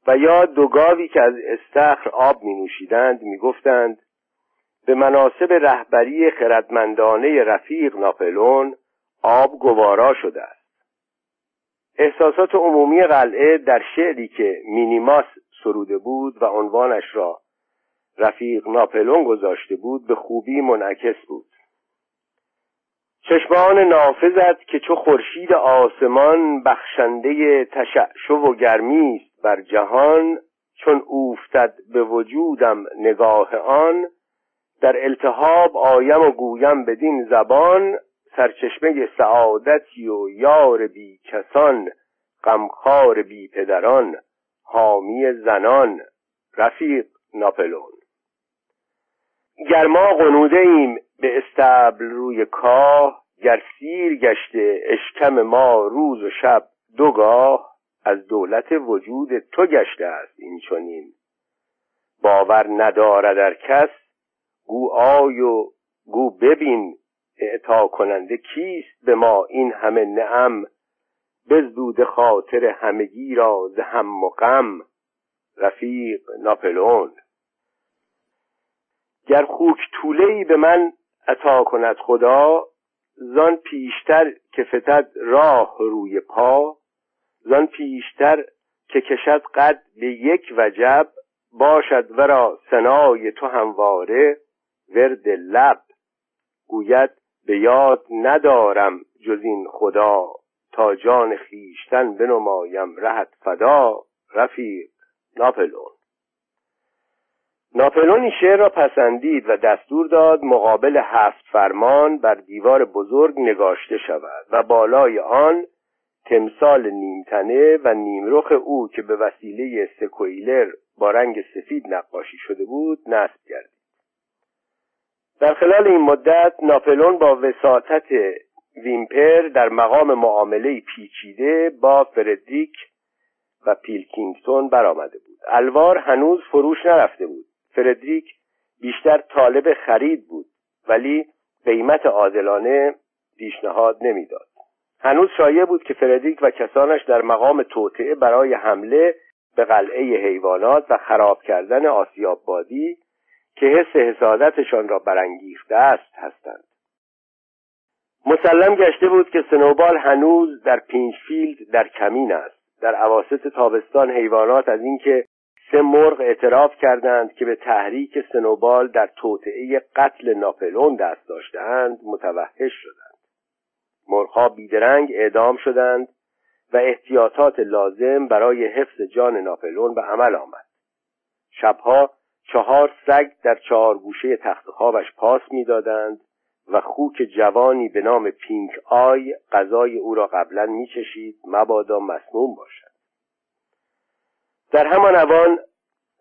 Speaker 1: و یا دو گاوی که از استخر آب می نوشیدند می گفتند به مناسب رهبری خردمندانه رفیق ناپلون آب گوارا شده است. احساسات عمومی قلعه در شعری که مینیماس سروده بود و عنوانش را رفیق ناپلون گذاشته بود به خوبی منعکس بود. چشمان نافذت که چو خورشید آسمان بخشنده تشعشع و گرمی است بر جهان چون اوفتد به وجودم نگاه آن در التهاب آیم و گویم بدین زبان سرچشمه سعادتی و یار بی کسان غمخوار بی پدران حامی زنان. رفیق ناپلون گر ما قنوده ایم به استبل روی کاه گر سیر گشته اشکم ما روز و شب دوگاه از دولت وجود تو گشته است این چنین. باور ندارد در کس گو آی و گو ببین اعطا کننده کیست به ما این همه نعم بزدود خاطر همگی را ز هم و غم. رفیق ناپلون گر خوک طوله به من عطا کند خدا زان پیشتر که فتد راه روی پا زان پیشتر که کشد قد به یک وجب باشد ورا سنای تو همواره ورد لب گوید به یاد ندارم جز این خدا تا جان خیشتن بنمایم رهت فدا رفیق ناپلون. ناپلون این شعر را پسندید و دستور داد مقابل هفت فرمان بر دیوار بزرگ نگاشته شود و بالای آن تمثال نیمتنه و نیمرخ او که به وسیله سکویلر با رنگ سفید نقاشی شده بود نصب گردید. در خلال این مدت ناپلون با وساطت ویمپر در مقام معامله پیچیده با فردریک و پیلکینگتون برآمده بود. الوار هنوز فروش نرفته بود. فردریک بیشتر طالب خرید بود ولی قیمت عادلانه پیشنهاد نمی‌داد. هنوز شایع بود که فردریک و کسانش در مقام توطعه برای حمله به قلعه حیوانات و خراب کردن آسیاب بادی که حس حسادتشان را برانگیخته است هستند. مسلم گشته بود که سنوبال هنوز در پینچفیلد در کمین است. در اواسط تابستان حیوانات از اینکه سه مرغ اعتراف کردند که به تحریک سنوبال در توطئه قتل ناپلون دست داشتهاند متوحش شدند. مرغها بیدرنگ اعدام شدند و احتیاطات لازم برای حفظ جان ناپلون به عمل آمد. شبها چهار سگ در چهار گوشه تخت خوابش پاس می‌دادند و خوک جوانی به نام پینک آی غذای او را قبلا میچشید مبادا مسموم باشد. در همان اوان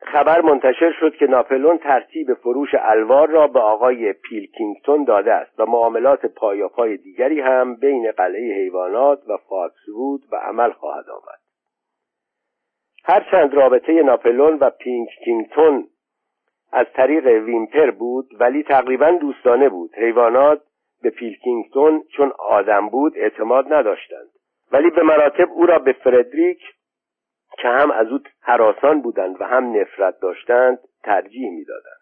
Speaker 1: خبر منتشر شد که ناپلون ترتیب فروش الوار را به آقای پیلکینگتون داده است و معاملات پایاپای دیگری هم بین قلعه حیوانات و فاکسوود به عمل خواهد آمد. هرچند رابطه ناپلون و پیلکینگتون از طریق ویمپر بود ولی تقریبا دوستانه بود. حیوانات به پیلکینگتون چون آدم بود اعتماد نداشتند. ولی به مراتب او را به فردریک که هم از او هراسان بودند و هم نفرت داشتند ترجیح می‌دادند.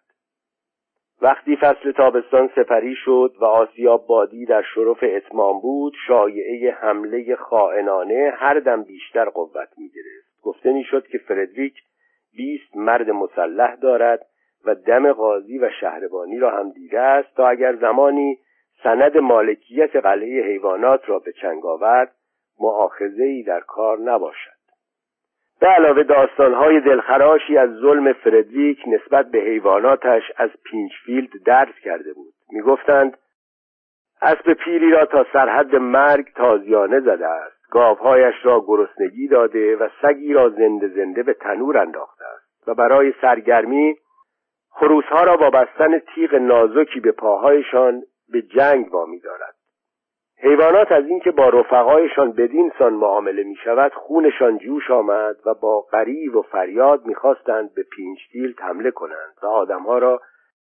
Speaker 1: وقتی فصل تابستان سپری شد و آسیاب بادی در شرف اتمام بود شایعه حمله خائنانه هر دم بیشتر قوت می گرفت گفته می‌شد که فردریک بیست مرد مسلح دارد و دم قاضی و شهربانی را هم دیده است تا اگر زمانی سند مالکیت قلعه حیوانات را به چنگ آورد ای در کار نباشد. به علاوه داستانهای دلخراشی از ظلم فردریک نسبت به حیواناتش از پینچفیلد درز کرده بود. می‌گفتند اسب پیری را تا سرحد مرگ تازیانه زده است. گاوهایش را گرسنگی داده و سگی را زنده زنده به تنور انداخته است و برای سرگرمی خروسها را با بستن تیغ نازکی به پاهایشان به جنگ وامی دارد. حیوانات از اینکه با رفقایشان بدین سان معامله می شود خونشان جوش آمد و با غریب و فریاد می‌خواستند به پینچفیل حمله کنند و آدمها را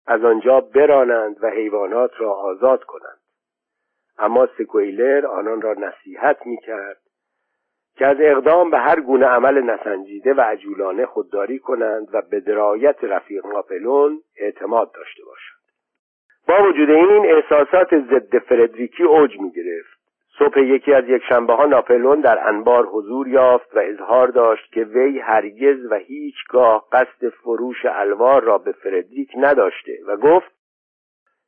Speaker 1: از آنجا برانند و حیوانات را آزاد کنند. اما سکویلر آنان را نصیحت می‌کرد که از اقدام به هر گونه عمل نسنجیده و عجولانه خودداری کنند و به درایت رفیق ناپلون اعتماد داشته باشند. با وجود این احساسات ضد فردریکی اوج می گرفت صبح یکی از یک شنبه ها ناپلون در انبار حضور یافت و اظهار داشت که وی هرگز و هیچگاه قصد فروش الوار را به فردریک نداشته و گفت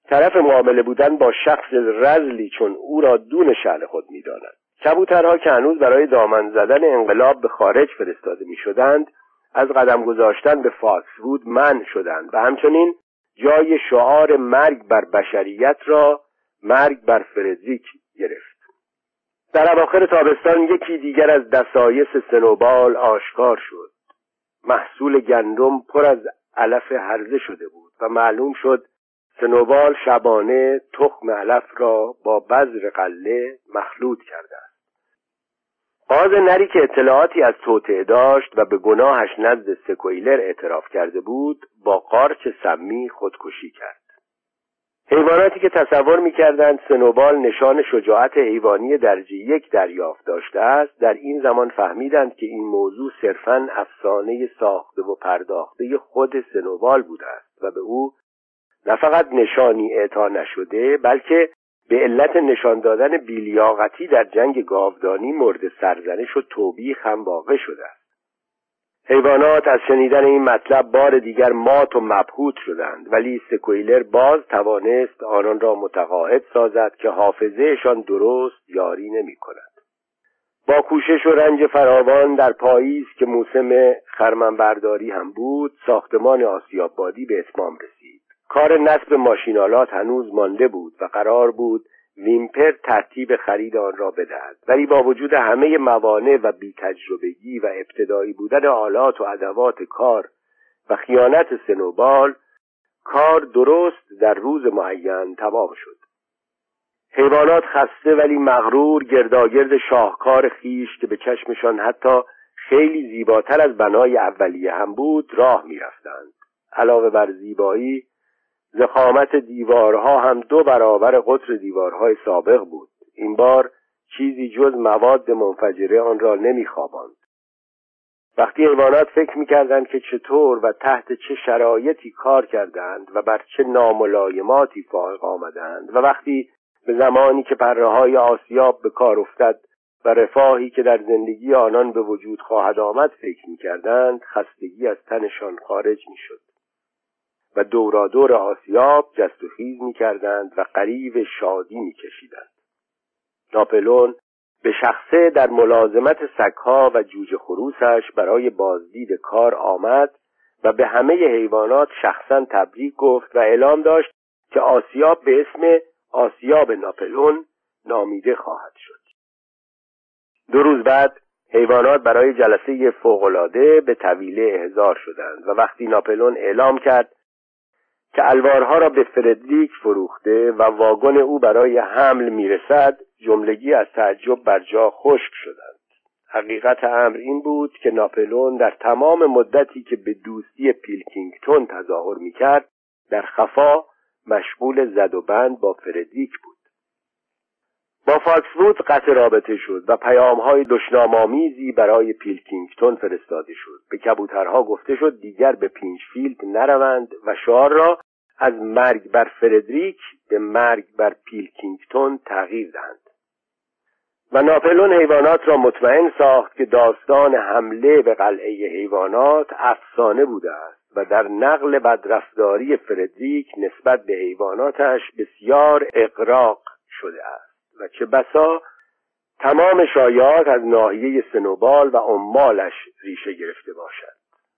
Speaker 1: طرف معامله بودن با شخص رزلی چون او را دون شعن خود می‌داند. کبوترها که هنوز برای دامن زدن انقلاب به خارج فرستاده می شدند از قدم گذاشتن به فاکسوود من شدند و همچنین جای شعار مرگ بر بشریت را مرگ بر فردریک گرفت. در اواخر تابستان یکی دیگر از دسایس سنوبال آشکار شد. محصول گندم پر از علف هرزه شده بود و معلوم شد سنوبال شبانه تخم علف را با بذر قله مخلوط کرده است. قاز نری که اطلاعاتی از توطعه داشت و به گناهش نزد سکویلر اعتراف کرده بود با قارچ سمی خودکشی کرد. حیواناتی که تصور می‌کردند سنوبال نشان شجاعت حیوانی درجه یک دریافت داشته است در این زمان فهمیدند که این موضوع صرفا افسانه ساخته و پرداخته خود سنوبال بوده است و به او نه فقط نشانی اعطا نشده بلکه به علت نشان دادن بیلیاقتی در جنگ گاودانی مورد سرزنش و توبیخ هم واقع شده است حیوانات از شنیدن این مطلب بار دیگر مات و مبهوت شدند ولی سکویلر باز توانست آنان را متقاعد سازد که حافظهشان درست یاری نمی کند. با کوشش و رنج فراوان در پاییز که موسم خرمنبرداری هم بود ساختمان آسیابادی به اتمام رسید کار نصب ماشینالات هنوز مانده بود و قرار بود ویمپر ترتیب خرید آن را بدهد. ولی با وجود همه موانع و بیتجربگی و ابتدایی بودن آلات و ادوات کار و خیانت سنوبال کار درست در روز معین تمام شد. حیوانات خسته ولی مغرور گرداگرد شاهکار خیش که به چشمشان حتی خیلی زیباتر از بنای اولیه هم بود راه می‌رفتند. علاوه بر زیبایی زخامت دیوارها هم دو برابر قطر دیوارهای سابق بود. این بار چیزی جز مواد منفجره آن را نمیخواباند. وقتی حیوانات فکر می‌کردند که چطور و تحت چه شرایطی کار کردند و بر چه ناملایماتی فائق آمدند و وقتی به زمانی که پره های آسیاب به کار افتد و رفاهی که در زندگی آنان به وجود خواهد آمد فکر می‌کردند خستگی از تنشان خارج می‌شد. و دورادور آسیاب جست و خیز می کردند و قریب شادی می کشیدند. ناپلون به شخصه در ملازمت سگها و جوجه خروسش برای بازدید کار آمد و به همه حیوانات شخصا تبریک گفت و اعلام داشت که آسیاب به اسم آسیاب ناپلون نامیده خواهد شد. دو روز بعد حیوانات برای جلسه فوقالعاده به طویله احضار شدند و وقتی ناپلون اعلام کرد که الوارها را به فردریک فروخته و واگن او برای حمل می‌رسد جملگی از تعجب بر جا خشک شدند. حقیقت امر این بود که ناپلون در تمام مدتی که به دوستی پیلکینگتون تظاهر می‌کرد در خفا مشغول زد و بند با فردریک بود. با فاکسوود قطع رابطه شد و پیامهای دشنام‌آمیزی برای پیلکینگتون فرستاده شد. به کبوترها گفته شد دیگر به پینچفیلد نروند و شعار را از مرگ بر فردریک به مرگ بر پیلکینگتون تغییر دهند. و ناپلون حیوانات را مطمئن ساخت که داستان حمله به قلعه حیوانات افسانه بوده است و در نقل بدرفتاری فردریک نسبت به حیواناتش بسیار اغراق شده است و چه بسا تمام شایعات از ناحیه سنوبال و عمالش ریشه گرفته باشد.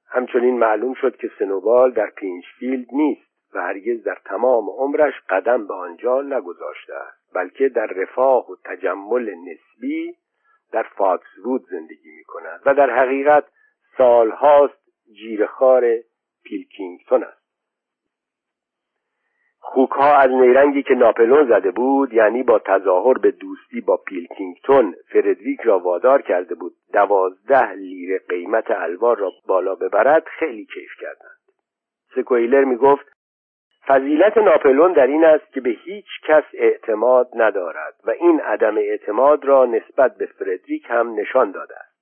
Speaker 1: همچنین معلوم شد که سنوبال در پینچفیلد نیست. و هرگز در تمام عمرش قدم به آنجا نگذاشته است بلکه در رفاه و تجمل نسبی در فاکسوود زندگی می کند و در حقیقت سالهاست جیره‌خوار پیلکینگتون است. خوکها از نیرنگی که ناپلون زده بود یعنی با تظاهر به دوستی با پیلکینگتون فردریک را وادار کرده بود دوازده لیره قیمت الوار را بالا ببرد خیلی کیف کردند. سکویلر می گفت فضیلت ناپلون در این است که به هیچ کس اعتماد ندارد و این عدم اعتماد را نسبت به فردریک هم نشان داده است.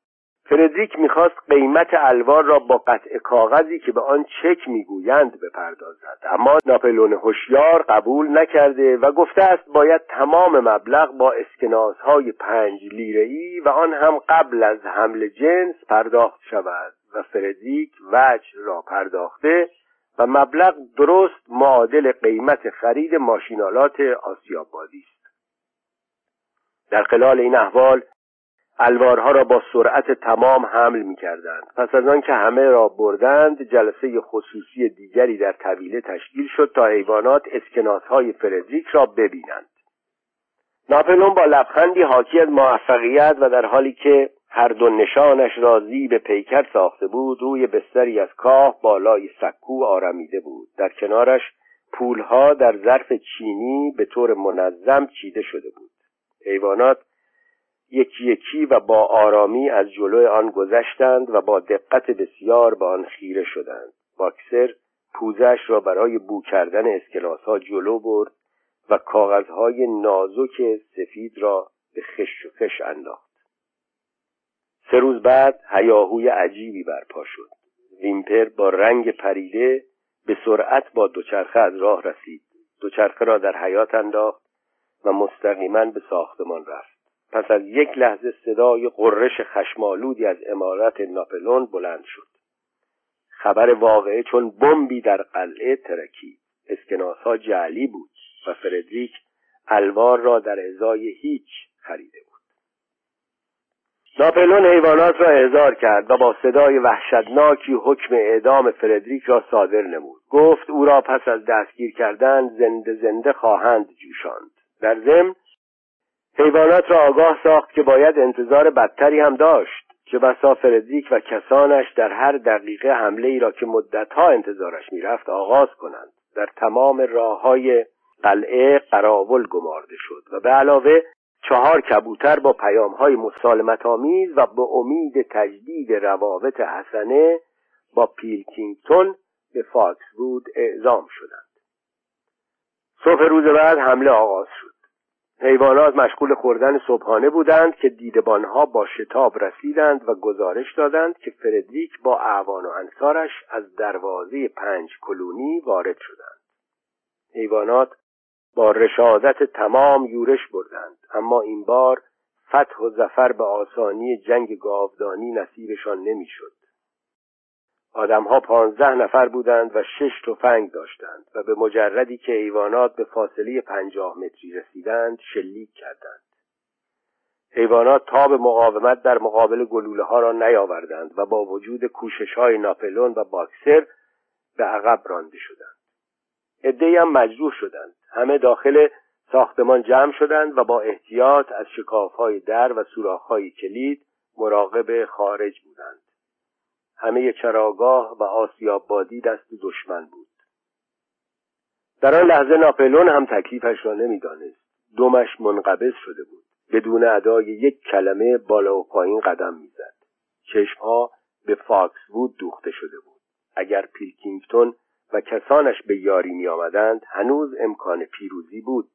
Speaker 1: فردریک می‌خواست قیمت الوار را با قطعه کاغذی که به آن چک می‌گویند بپردازد. اما ناپلون هوشیار قبول نکرده و گفته است باید تمام مبلغ با اسکناسهای پنج لیره‌ای و آن هم قبل از حمل جنس پرداخت شود و فردریک وجه را پرداخته و مبلغ درست معادل قیمت خرید ماشینالات آسیابادی است در خلال این احوال الوارها را با سرعت تمام حمل می کردند. پس از آن که همه را بردند جلسه خصوصی دیگری در طویله تشکیل شد تا حیوانات اسکناس های فردریک را ببینند ناپلون با لبخندی حاکی از موفقیت و در حالی که هر دو نشانش را به پیکر ساخته بود روی بستری از کاه بالای سکو آرمیده بود. در کنارش پولها در ظرف چینی به طور منظم چیده شده بود. حیوانات یکی یکی و با آرامی از جلوی آن گذشتند و با دقت بسیار به آن خیره شدند. باکسر پوزش را برای بو کردن اسکلاس ها جلو برد و کاغذهای نازک سفید را به خش و خش انداخت. سه روز بعد هیاهوی عجیبی برپا شد. ویمپر با رنگ پریده به سرعت با دوچرخه از راه رسید. دوچرخه را در حیات انداخت و مستقیما به ساختمان رفت. پس از یک لحظه صدای قررش خشمالودی از امارت ناپلون بلند شد. خبر واقعه چون بمبی در قلعه ترکی اسکناس ها جعلی بود و فردریک الوار را در ازای هیچ خریده بود. ناپلون حیوانات را احضار کرد و با صدای وحشتناکی حکم اعدام فردریک را صادر نمود. گفت او را پس از دستگیر کردن زنده زنده خواهند جوشاند. در ضمن حیوانات را آگاه ساخت که باید انتظار بدتری هم داشت چه بسا فردریک و کسانش در هر دقیقه حمله ای را که مدتها انتظارش می‌رفت آغاز کنند. در تمام راه های قلعه قراول گمارده شد و به علاوه چهار کبوتر با پیام های مسالمت آمیز و به امید تجدید روابط حسنه با پیلکینگتون به فاکسوود اعزام شدند. صبح روز بعد حمله آغاز شد. حیوانات مشغول خوردن صبحانه بودند که دیدبانها با شتاب رسیدند و گزارش دادند که فردریک با اعوان و انصارش از دروازه پنج کلونی وارد شدند. حیوانات با رشادت تمام یورش بردند. اما این بار فتح و زفر به آسانی جنگ گاودانی نصیبشان نمی‌شد. آدمها پانزده نفر بودند و شش تفنگ داشتند و به مجردی که حیوانات به فاصله پنجاه متری رسیدند شلیک کردند. حیوانات تاب مقاومت در مقابل گلوله ها را نیاوردند و با وجود کوشش های ناپلون و باکسر به عقب رانده شدند. عدهای هم مجروح شدند. همه داخل ساختمان جمع شدند و با احتیاط از شکاف های در و سوراخ های کلید مراقب خارج بودند. همه چراگاه و آسیاب دست دشمن بود. در آن لحظه ناپلون هم تکلیفش را نمی‌دانست. دمش منقبض شده بود. بدون ادای یک کلمه بالا و پایین قدم می‌زد. چشمها به فاکسوود دوخته شده بود. اگر پیلکینگتون و کسانش به یاری می آمدند هنوز امکان پیروزی بود.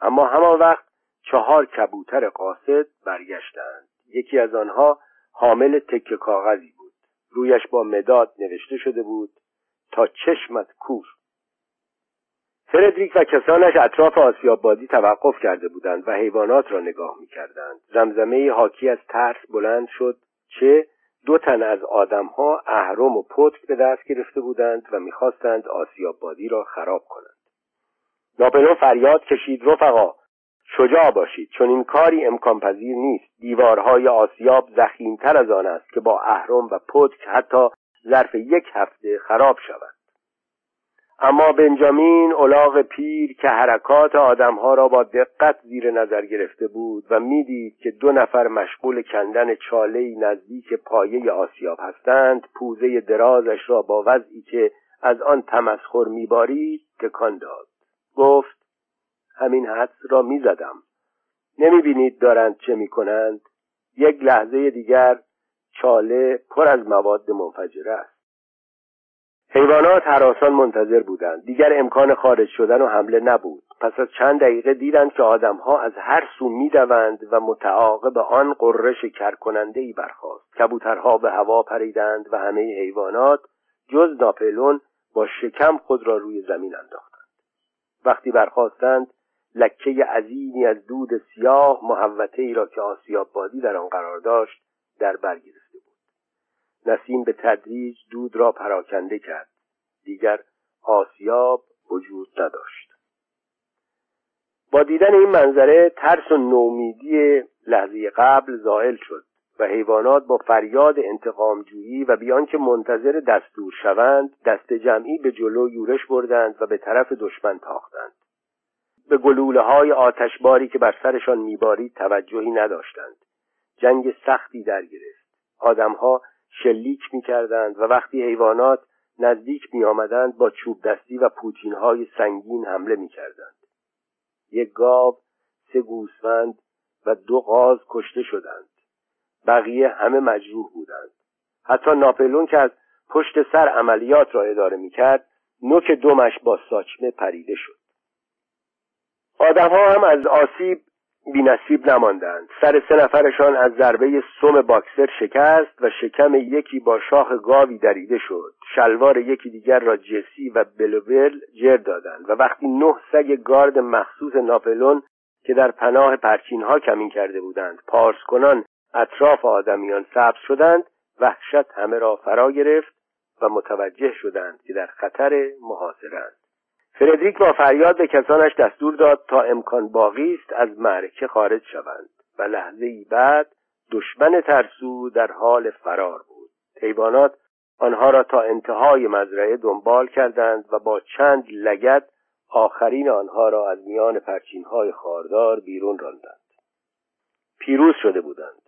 Speaker 1: اما همان وقت چهار کبوتر قاصد برگشتند. یکی از آنها حامل تکه کاغذی رویش با مداد نوشته شده بود تا چشمت کور. فردریک و کسانش اطراف آسیاب بادی توقف کرده بودند و حیوانات را نگاه می‌کردند. زمزمه حاکی از ترس بلند شد چه دو تن از آدمها اهرم و پتک به دست گرفته بودند و می‌خواستند آسیابادی را خراب کنند. ناپلون فریاد کشید رفقا شجاع باشید چون این کاری امکان پذیر نیست. دیوارهای آسیاب زخیمتر از آن است که با اهرم و پتک حتی ظرف یک هفته خراب شود اما بنجامین الاغ پیر که حرکات آدمها را با دقت زیر نظر گرفته بود و می‌دید که دو نفر مشغول کندن چاله نزدیک پایه آسیاب هستند پوزه درازش را با وضعی که از آن تمسخر میبارید تکان داد. گفت همین حدس را می‌زدم. نمی‌بینید دارند چه می‌کنند؟ یک لحظه دیگر چاله پر از مواد منفجره است. حیوانات حراسان منتظر بودند. دیگر امکان خارج شدن و حمله نبود. پس از چند دقیقه دیدند که آدمها از هر سو می‌دوند و متعاقب آن قررش کرکننده ای برخاست. کبوترها به هوا پریدند و همه حیوانات جز ناپلون با شکم خود را روی زمین انداختند. وقتی برخواستند لکه عظیمی از دود سیاه محوته ای را که آسیاب بادی در آن قرار داشت در بر نسیم به تدریج دود را پراکنده کرد. دیگر آسیاب وجود نداشت. با دیدن این منظره ترس و نومیدی لحظه قبل زائل شد و حیوانات با فریاد انتقامجویی و بیان که منتظر دستور شوند دست جمعی به جلو یورش بردند و به طرف دشمن تاختند. به گلوله های آتشباری که بر سرشان میبارید توجهی نداشتند. جنگ سختی در گرفت. آدمها شلیک می‌کردند و وقتی حیوانات نزدیک میآمدند با چوب دستی و پوتین های سنگین حمله می‌کردند. یک گاو سه گوسفند و دو غاز کشته شدند. بقیه همه مجروح بودند. حتی ناپلون که از پشت سر عملیات را اداره می‌کرد نوک دمش با ساچمه پریده شد. آدمها هم از آسیب بینصیب نماندند. سر سه نفرشان از ضربه سم باکسر شکست و شکم یکی با شاخ گاوی دریده شد. شلوار یکی دیگر را جسی و بلوبل جر دادند و وقتی نه سگ گارد مخصوص ناپلون که در پناه پرچین ها کمین کرده بودند پارس کنان اطراف آدمیان سبز شدند وحشت همه را فرا گرفت و متوجه شدند که در خطر محاصرند. فردریک با فریاد به کسانش دستور داد تا امکان باقی است از معرکه خارج شوند و لحظه ای بعد دشمن ترسو در حال فرار بود. حیوانات آنها را تا انتهای مزرعه دنبال کردند و با چند لگد آخرین آنها را از میان پرچین های خاردار بیرون راندند. پیروز شده بودند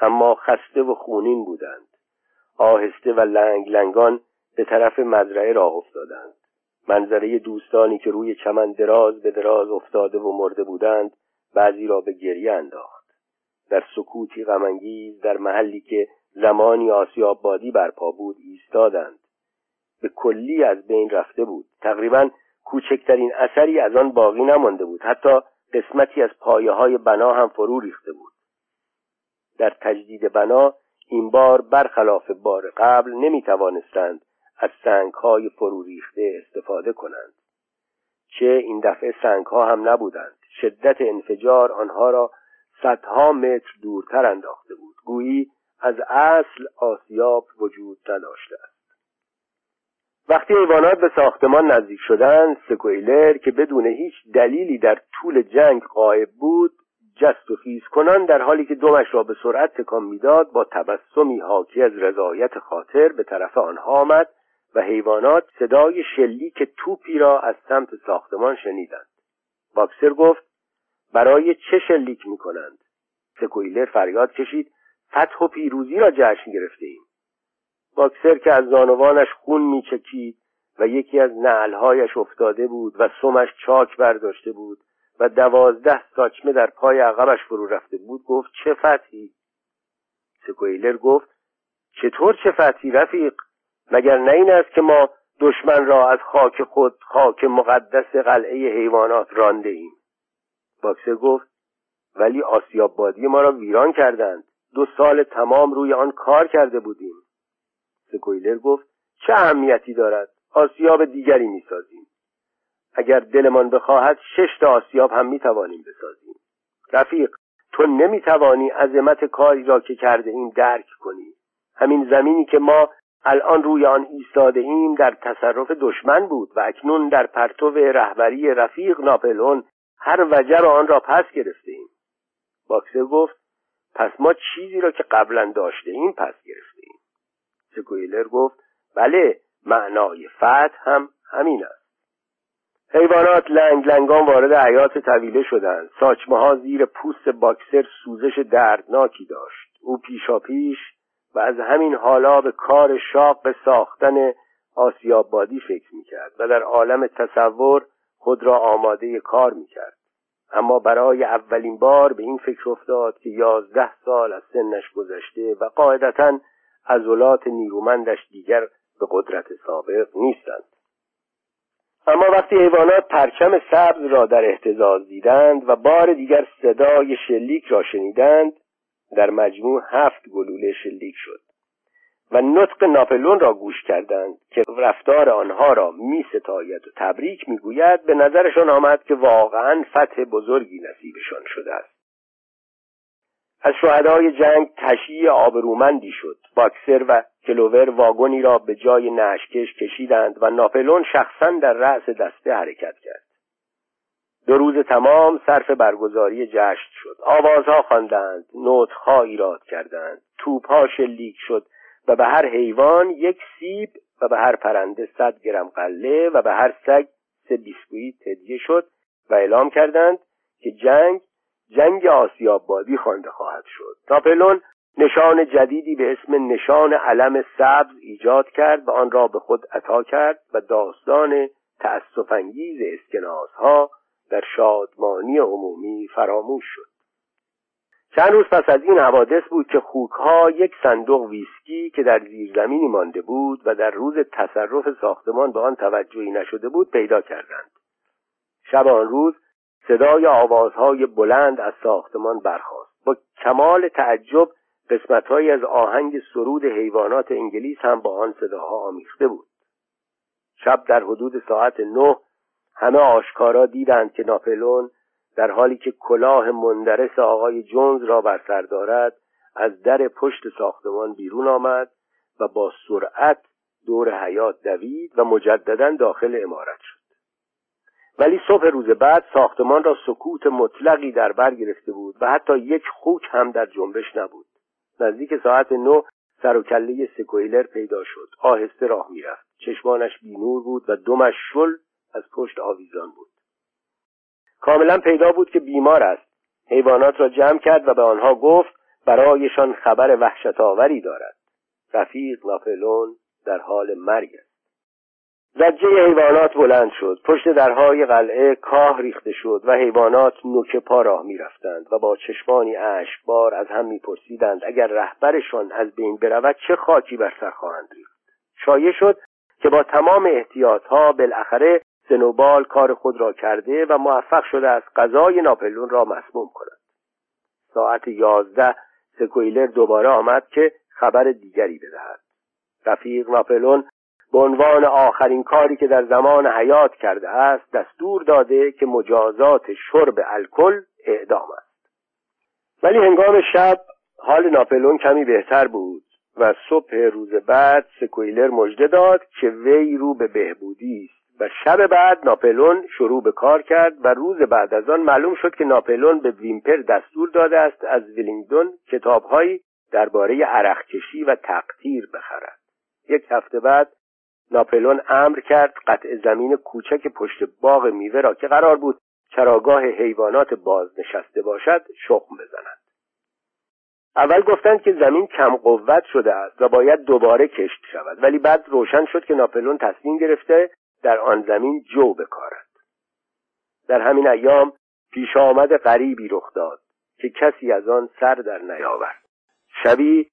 Speaker 1: اما خسته و خونین بودند. آهسته و لنگ لنگان به طرف مزرعه راه افتادند. منظره دوستانی که روی چمن دراز به دراز افتاده و مرده بودند بعضی را به گریه انداخت. در سکوتی غمانگیز در محلی که زمانی آسیاب بادی برپا بود ایستادند. به کلی از بین رفته بود. تقریبا کوچکترین اثری از آن باقی نمانده بود. حتی قسمتی از پایه های بنا هم فرو ریخته بود. در تجدید بنا این بار برخلاف بار قبل نمی توانستند از سنگ های فرو ریخته استفاده کنند چه این دفعه سنگ ها هم نبودند. شدت انفجار آنها را صدها متر دورتر انداخته بود. گویی از اصل آسیاب وجود نداشته است. وقتی ایوانات به ساختمان نزدیک شدند سکویلر که بدون هیچ دلیلی در طول جنگ قائب بود جست و خیز کنان در حالی که دومش را به سرعت تکان می‌داد با تبسمی حاکی از رضایت خاطر به طرف آنها آمد و حیوانات صدای شلیک توپی را از سمت ساختمان شنیدند. باکسر گفت برای چه شلیک می کنند سکویلر فریاد کشید فتح و پیروزی را جشن گرفته ایم باکسر که از زانوانش خون میچکید و یکی از نعلهایش افتاده بود و سمش چاک برداشته بود و دوازده ساچمه در پای عقبش فرو رفته بود گفت چه فتحی؟ سکویلر گفت چطور چه فتحی رفیق؟ مگر نه این است که ما دشمن را از خاک خود خاک مقدس قلعه حیوانات رانده ایم؟ باکسر گفت ولی آسیاب بادی ما را ویران کردند. دو سال تمام روی آن کار کرده بودیم. سکویلر گفت چه اهمیتی دارد؟ آسیاب دیگری می‌سازیم اگر دلمان بخواهد شش تا آسیاب هم می‌توانیم بسازیم. رفیق تو نمی‌توانی عظمت کاری را که کرده این درک کنی. همین زمینی که ما الان روی آن ایستاده ایم در تصرف دشمن بود و اکنون در پرتو رهبری رفیق ناپلون هر وجب آن را پس گرفته ایم باکسر گفت پس ما چیزی را که قبلا داشته ایم پس گرفته ایم سکویلر گفت بله معنای فتح هم همین است. حیوانات لنگ لنگان وارد حیاط طویله شدند. ساچمه ها زیر پوست باکسر سوزش دردناکی داشت. او پیشا پیش و از همین حالا به کار شاق ساختن آسیاب بادی فکر می‌کرد و در عالم تصور خود را آماده کار می‌کرد. اما برای اولین بار به این فکر افتاد که یازده سال از سنش گذشته و قاعدتا عضلات نیرومندش دیگر به قدرت سابق نیستند. اما وقتی حیوانات پرچم سبز را در احتزاز دیدند و بار دیگر صدای شلیک را شنیدند در مجموع هفت گلوله شلیک شد و نطق ناپلون را گوش کردند که رفتار آنها را می ستاید و تبریک می گوید به نظرشان آمد که واقعا فتح بزرگی نصیبشان شده است. از شهدای جنگ تشییع آبرومندی شد. باکسر و کلوور واگونی را به جای نشکش کشیدند و ناپلون شخصا در رأس دسته حرکت کرد. دو روز تمام صرف برگزاری جشن شد. آوازها خواندند نوتها ایراد کردند. توپها شلیک شد و به هر حیوان یک سیب و به هر پرنده صد گرم قله و به هر سگ سه بیسکویت هدیه شد و اعلام کردند که جنگ جنگ آسیابادی خوانده خواهد شد. ناپلون نشان جدیدی به اسم نشان علم سبز ایجاد کرد و آن را به خود عطا کرد و داستان تأسفانگیز اسکناسها در شادمانی عمومی فراموش شد. چند روز پس از این حوادث بود که خوکها یک صندوق ویسکی که در زیرزمینی مانده بود و در روز تصرف ساختمان به آن توجهی نشده بود پیدا کردند. شب آن روز صدای آوازهای بلند از ساختمان برخاست. با کمال تعجب قسمتهایی از آهنگ سرود حیوانات انگلیس هم با آن صداها آمیخته بود. شب در حدود ساعت نه همه آشکارا دیدند که ناپلون در حالی که کلاه مندرس آقای جونز را بر سر دارد از در پشت ساختمان بیرون آمد و با سرعت دور حیات دوید و مجددا داخل امارت شد. ولی صبح روز بعد ساختمان را سکوت مطلقی در بر گرفته بود و حتی یک خوک هم در جنبش نبود. نزدیک ساعت نو سر و کله سکویلر پیدا شد. آهسته راه می‌رفت. چشمانش بینور بود و دمش شل از پشت آویزان بود. کاملا پیدا بود که بیمار است. حیوانات را جمع کرد و به آنها گفت برایشان خبر وحشت آوری دارد. رفیق ناپلون در حال مرگ است. زجه حیوانات بلند شد. پشت درهای قلعه کاه ریخته شد و حیوانات نوک پا راه می‌رفتند و با چشمانی اشکبار از هم میپرسیدند اگر رهبرشان از بین برود چه خاکی بر سر خواهند ریخت؟ شایع شد که با تمام احتیاطها بالاخره سنوبال کار خود را کرده و موفق شده است غذای ناپلون را مسموم کند. ساعت یازده سکویلر دوباره آمد که خبر دیگری بدهد. رفیق ناپلون به عنوان آخرین کاری که در زمان حیات کرده است دستور داده که مجازات شرب الکل اعدام است. ولی هنگام شب حال ناپلون کمی بهتر بود و صبح روز بعد سکویلر مژده داد که وی رو به بهبودی است. و شب بعد ناپلون شروع به کار کرد و روز بعد از آن معلوم شد که ناپلون به ویمپر دستور داده است از ویلینگدون کتابهایی درباره عرقکشی و تقطیر بخرد. یک هفته بعد ناپلون امر کرد قطع زمین کوچک پشت باغ میوه را که قرار بود چراگاه حیوانات بازنشسته باشد شخم بزنند اول گفتند که زمین کم قوت شده است و باید دوباره کشت شود ولی بعد روشن شد که ناپلون تصمیم گرفته در آن زمین جو بکارد. در همین ایام پیش آمد غریبی رخ داد که کسی از آن سر در نیاورد. شبی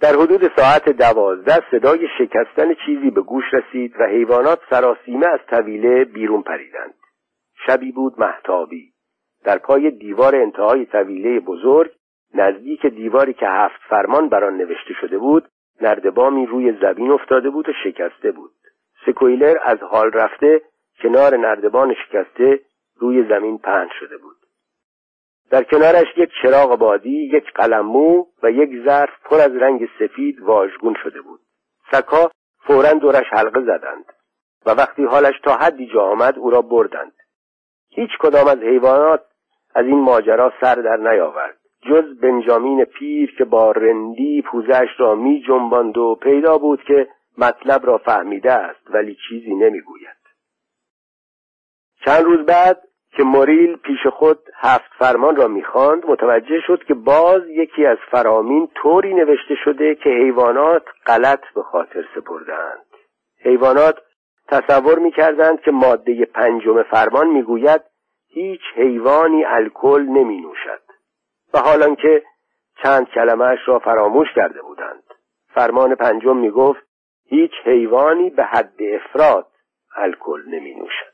Speaker 1: در حدود ساعت دوازده صدای شکستن چیزی به گوش رسید و حیوانات سراسیمه از طویله بیرون پریدند. شبی بود محتابی در پای دیوار انتهای طویله بزرگ نزدیک دیواری که هفت فرمان بر آن نوشته شده بود نردبامی روی زمین افتاده بود و شکسته بود. سکویلر از حال رفته کنار نردبان شکسته روی زمین پهن شده بود. در کنارش یک چراغ بادی یک قلمو و یک ظرف پر از رنگ سفید واژگون شده بود. سکا فورا دورش حلقه زدند و وقتی حالش تا حدی جا آمد او را بردند. هیچ کدام از حیوانات از این ماجرا سر در نیاورد. جز بنجامین پیر که با رندی پوزش را می جنباند و پیدا بود که مطلب را فهمیده است ولی چیزی نمی‌گوید. چند روز بعد که موریل پیش خود هفت فرمان را می‌خواند متوجه شد که باز یکی از فرامین طوری نوشته شده که حیوانات غلط به خاطر سپردند حیوانات تصور می‌کردند که ماده پنجم فرمان می‌گوید هیچ حیوانی الکل نمی نوشد و حالان که چند کلمهش را فراموش کرده بودند. فرمان پنجم می گفت هیچ حیوانی به حد افراد الکل نمی نوشد.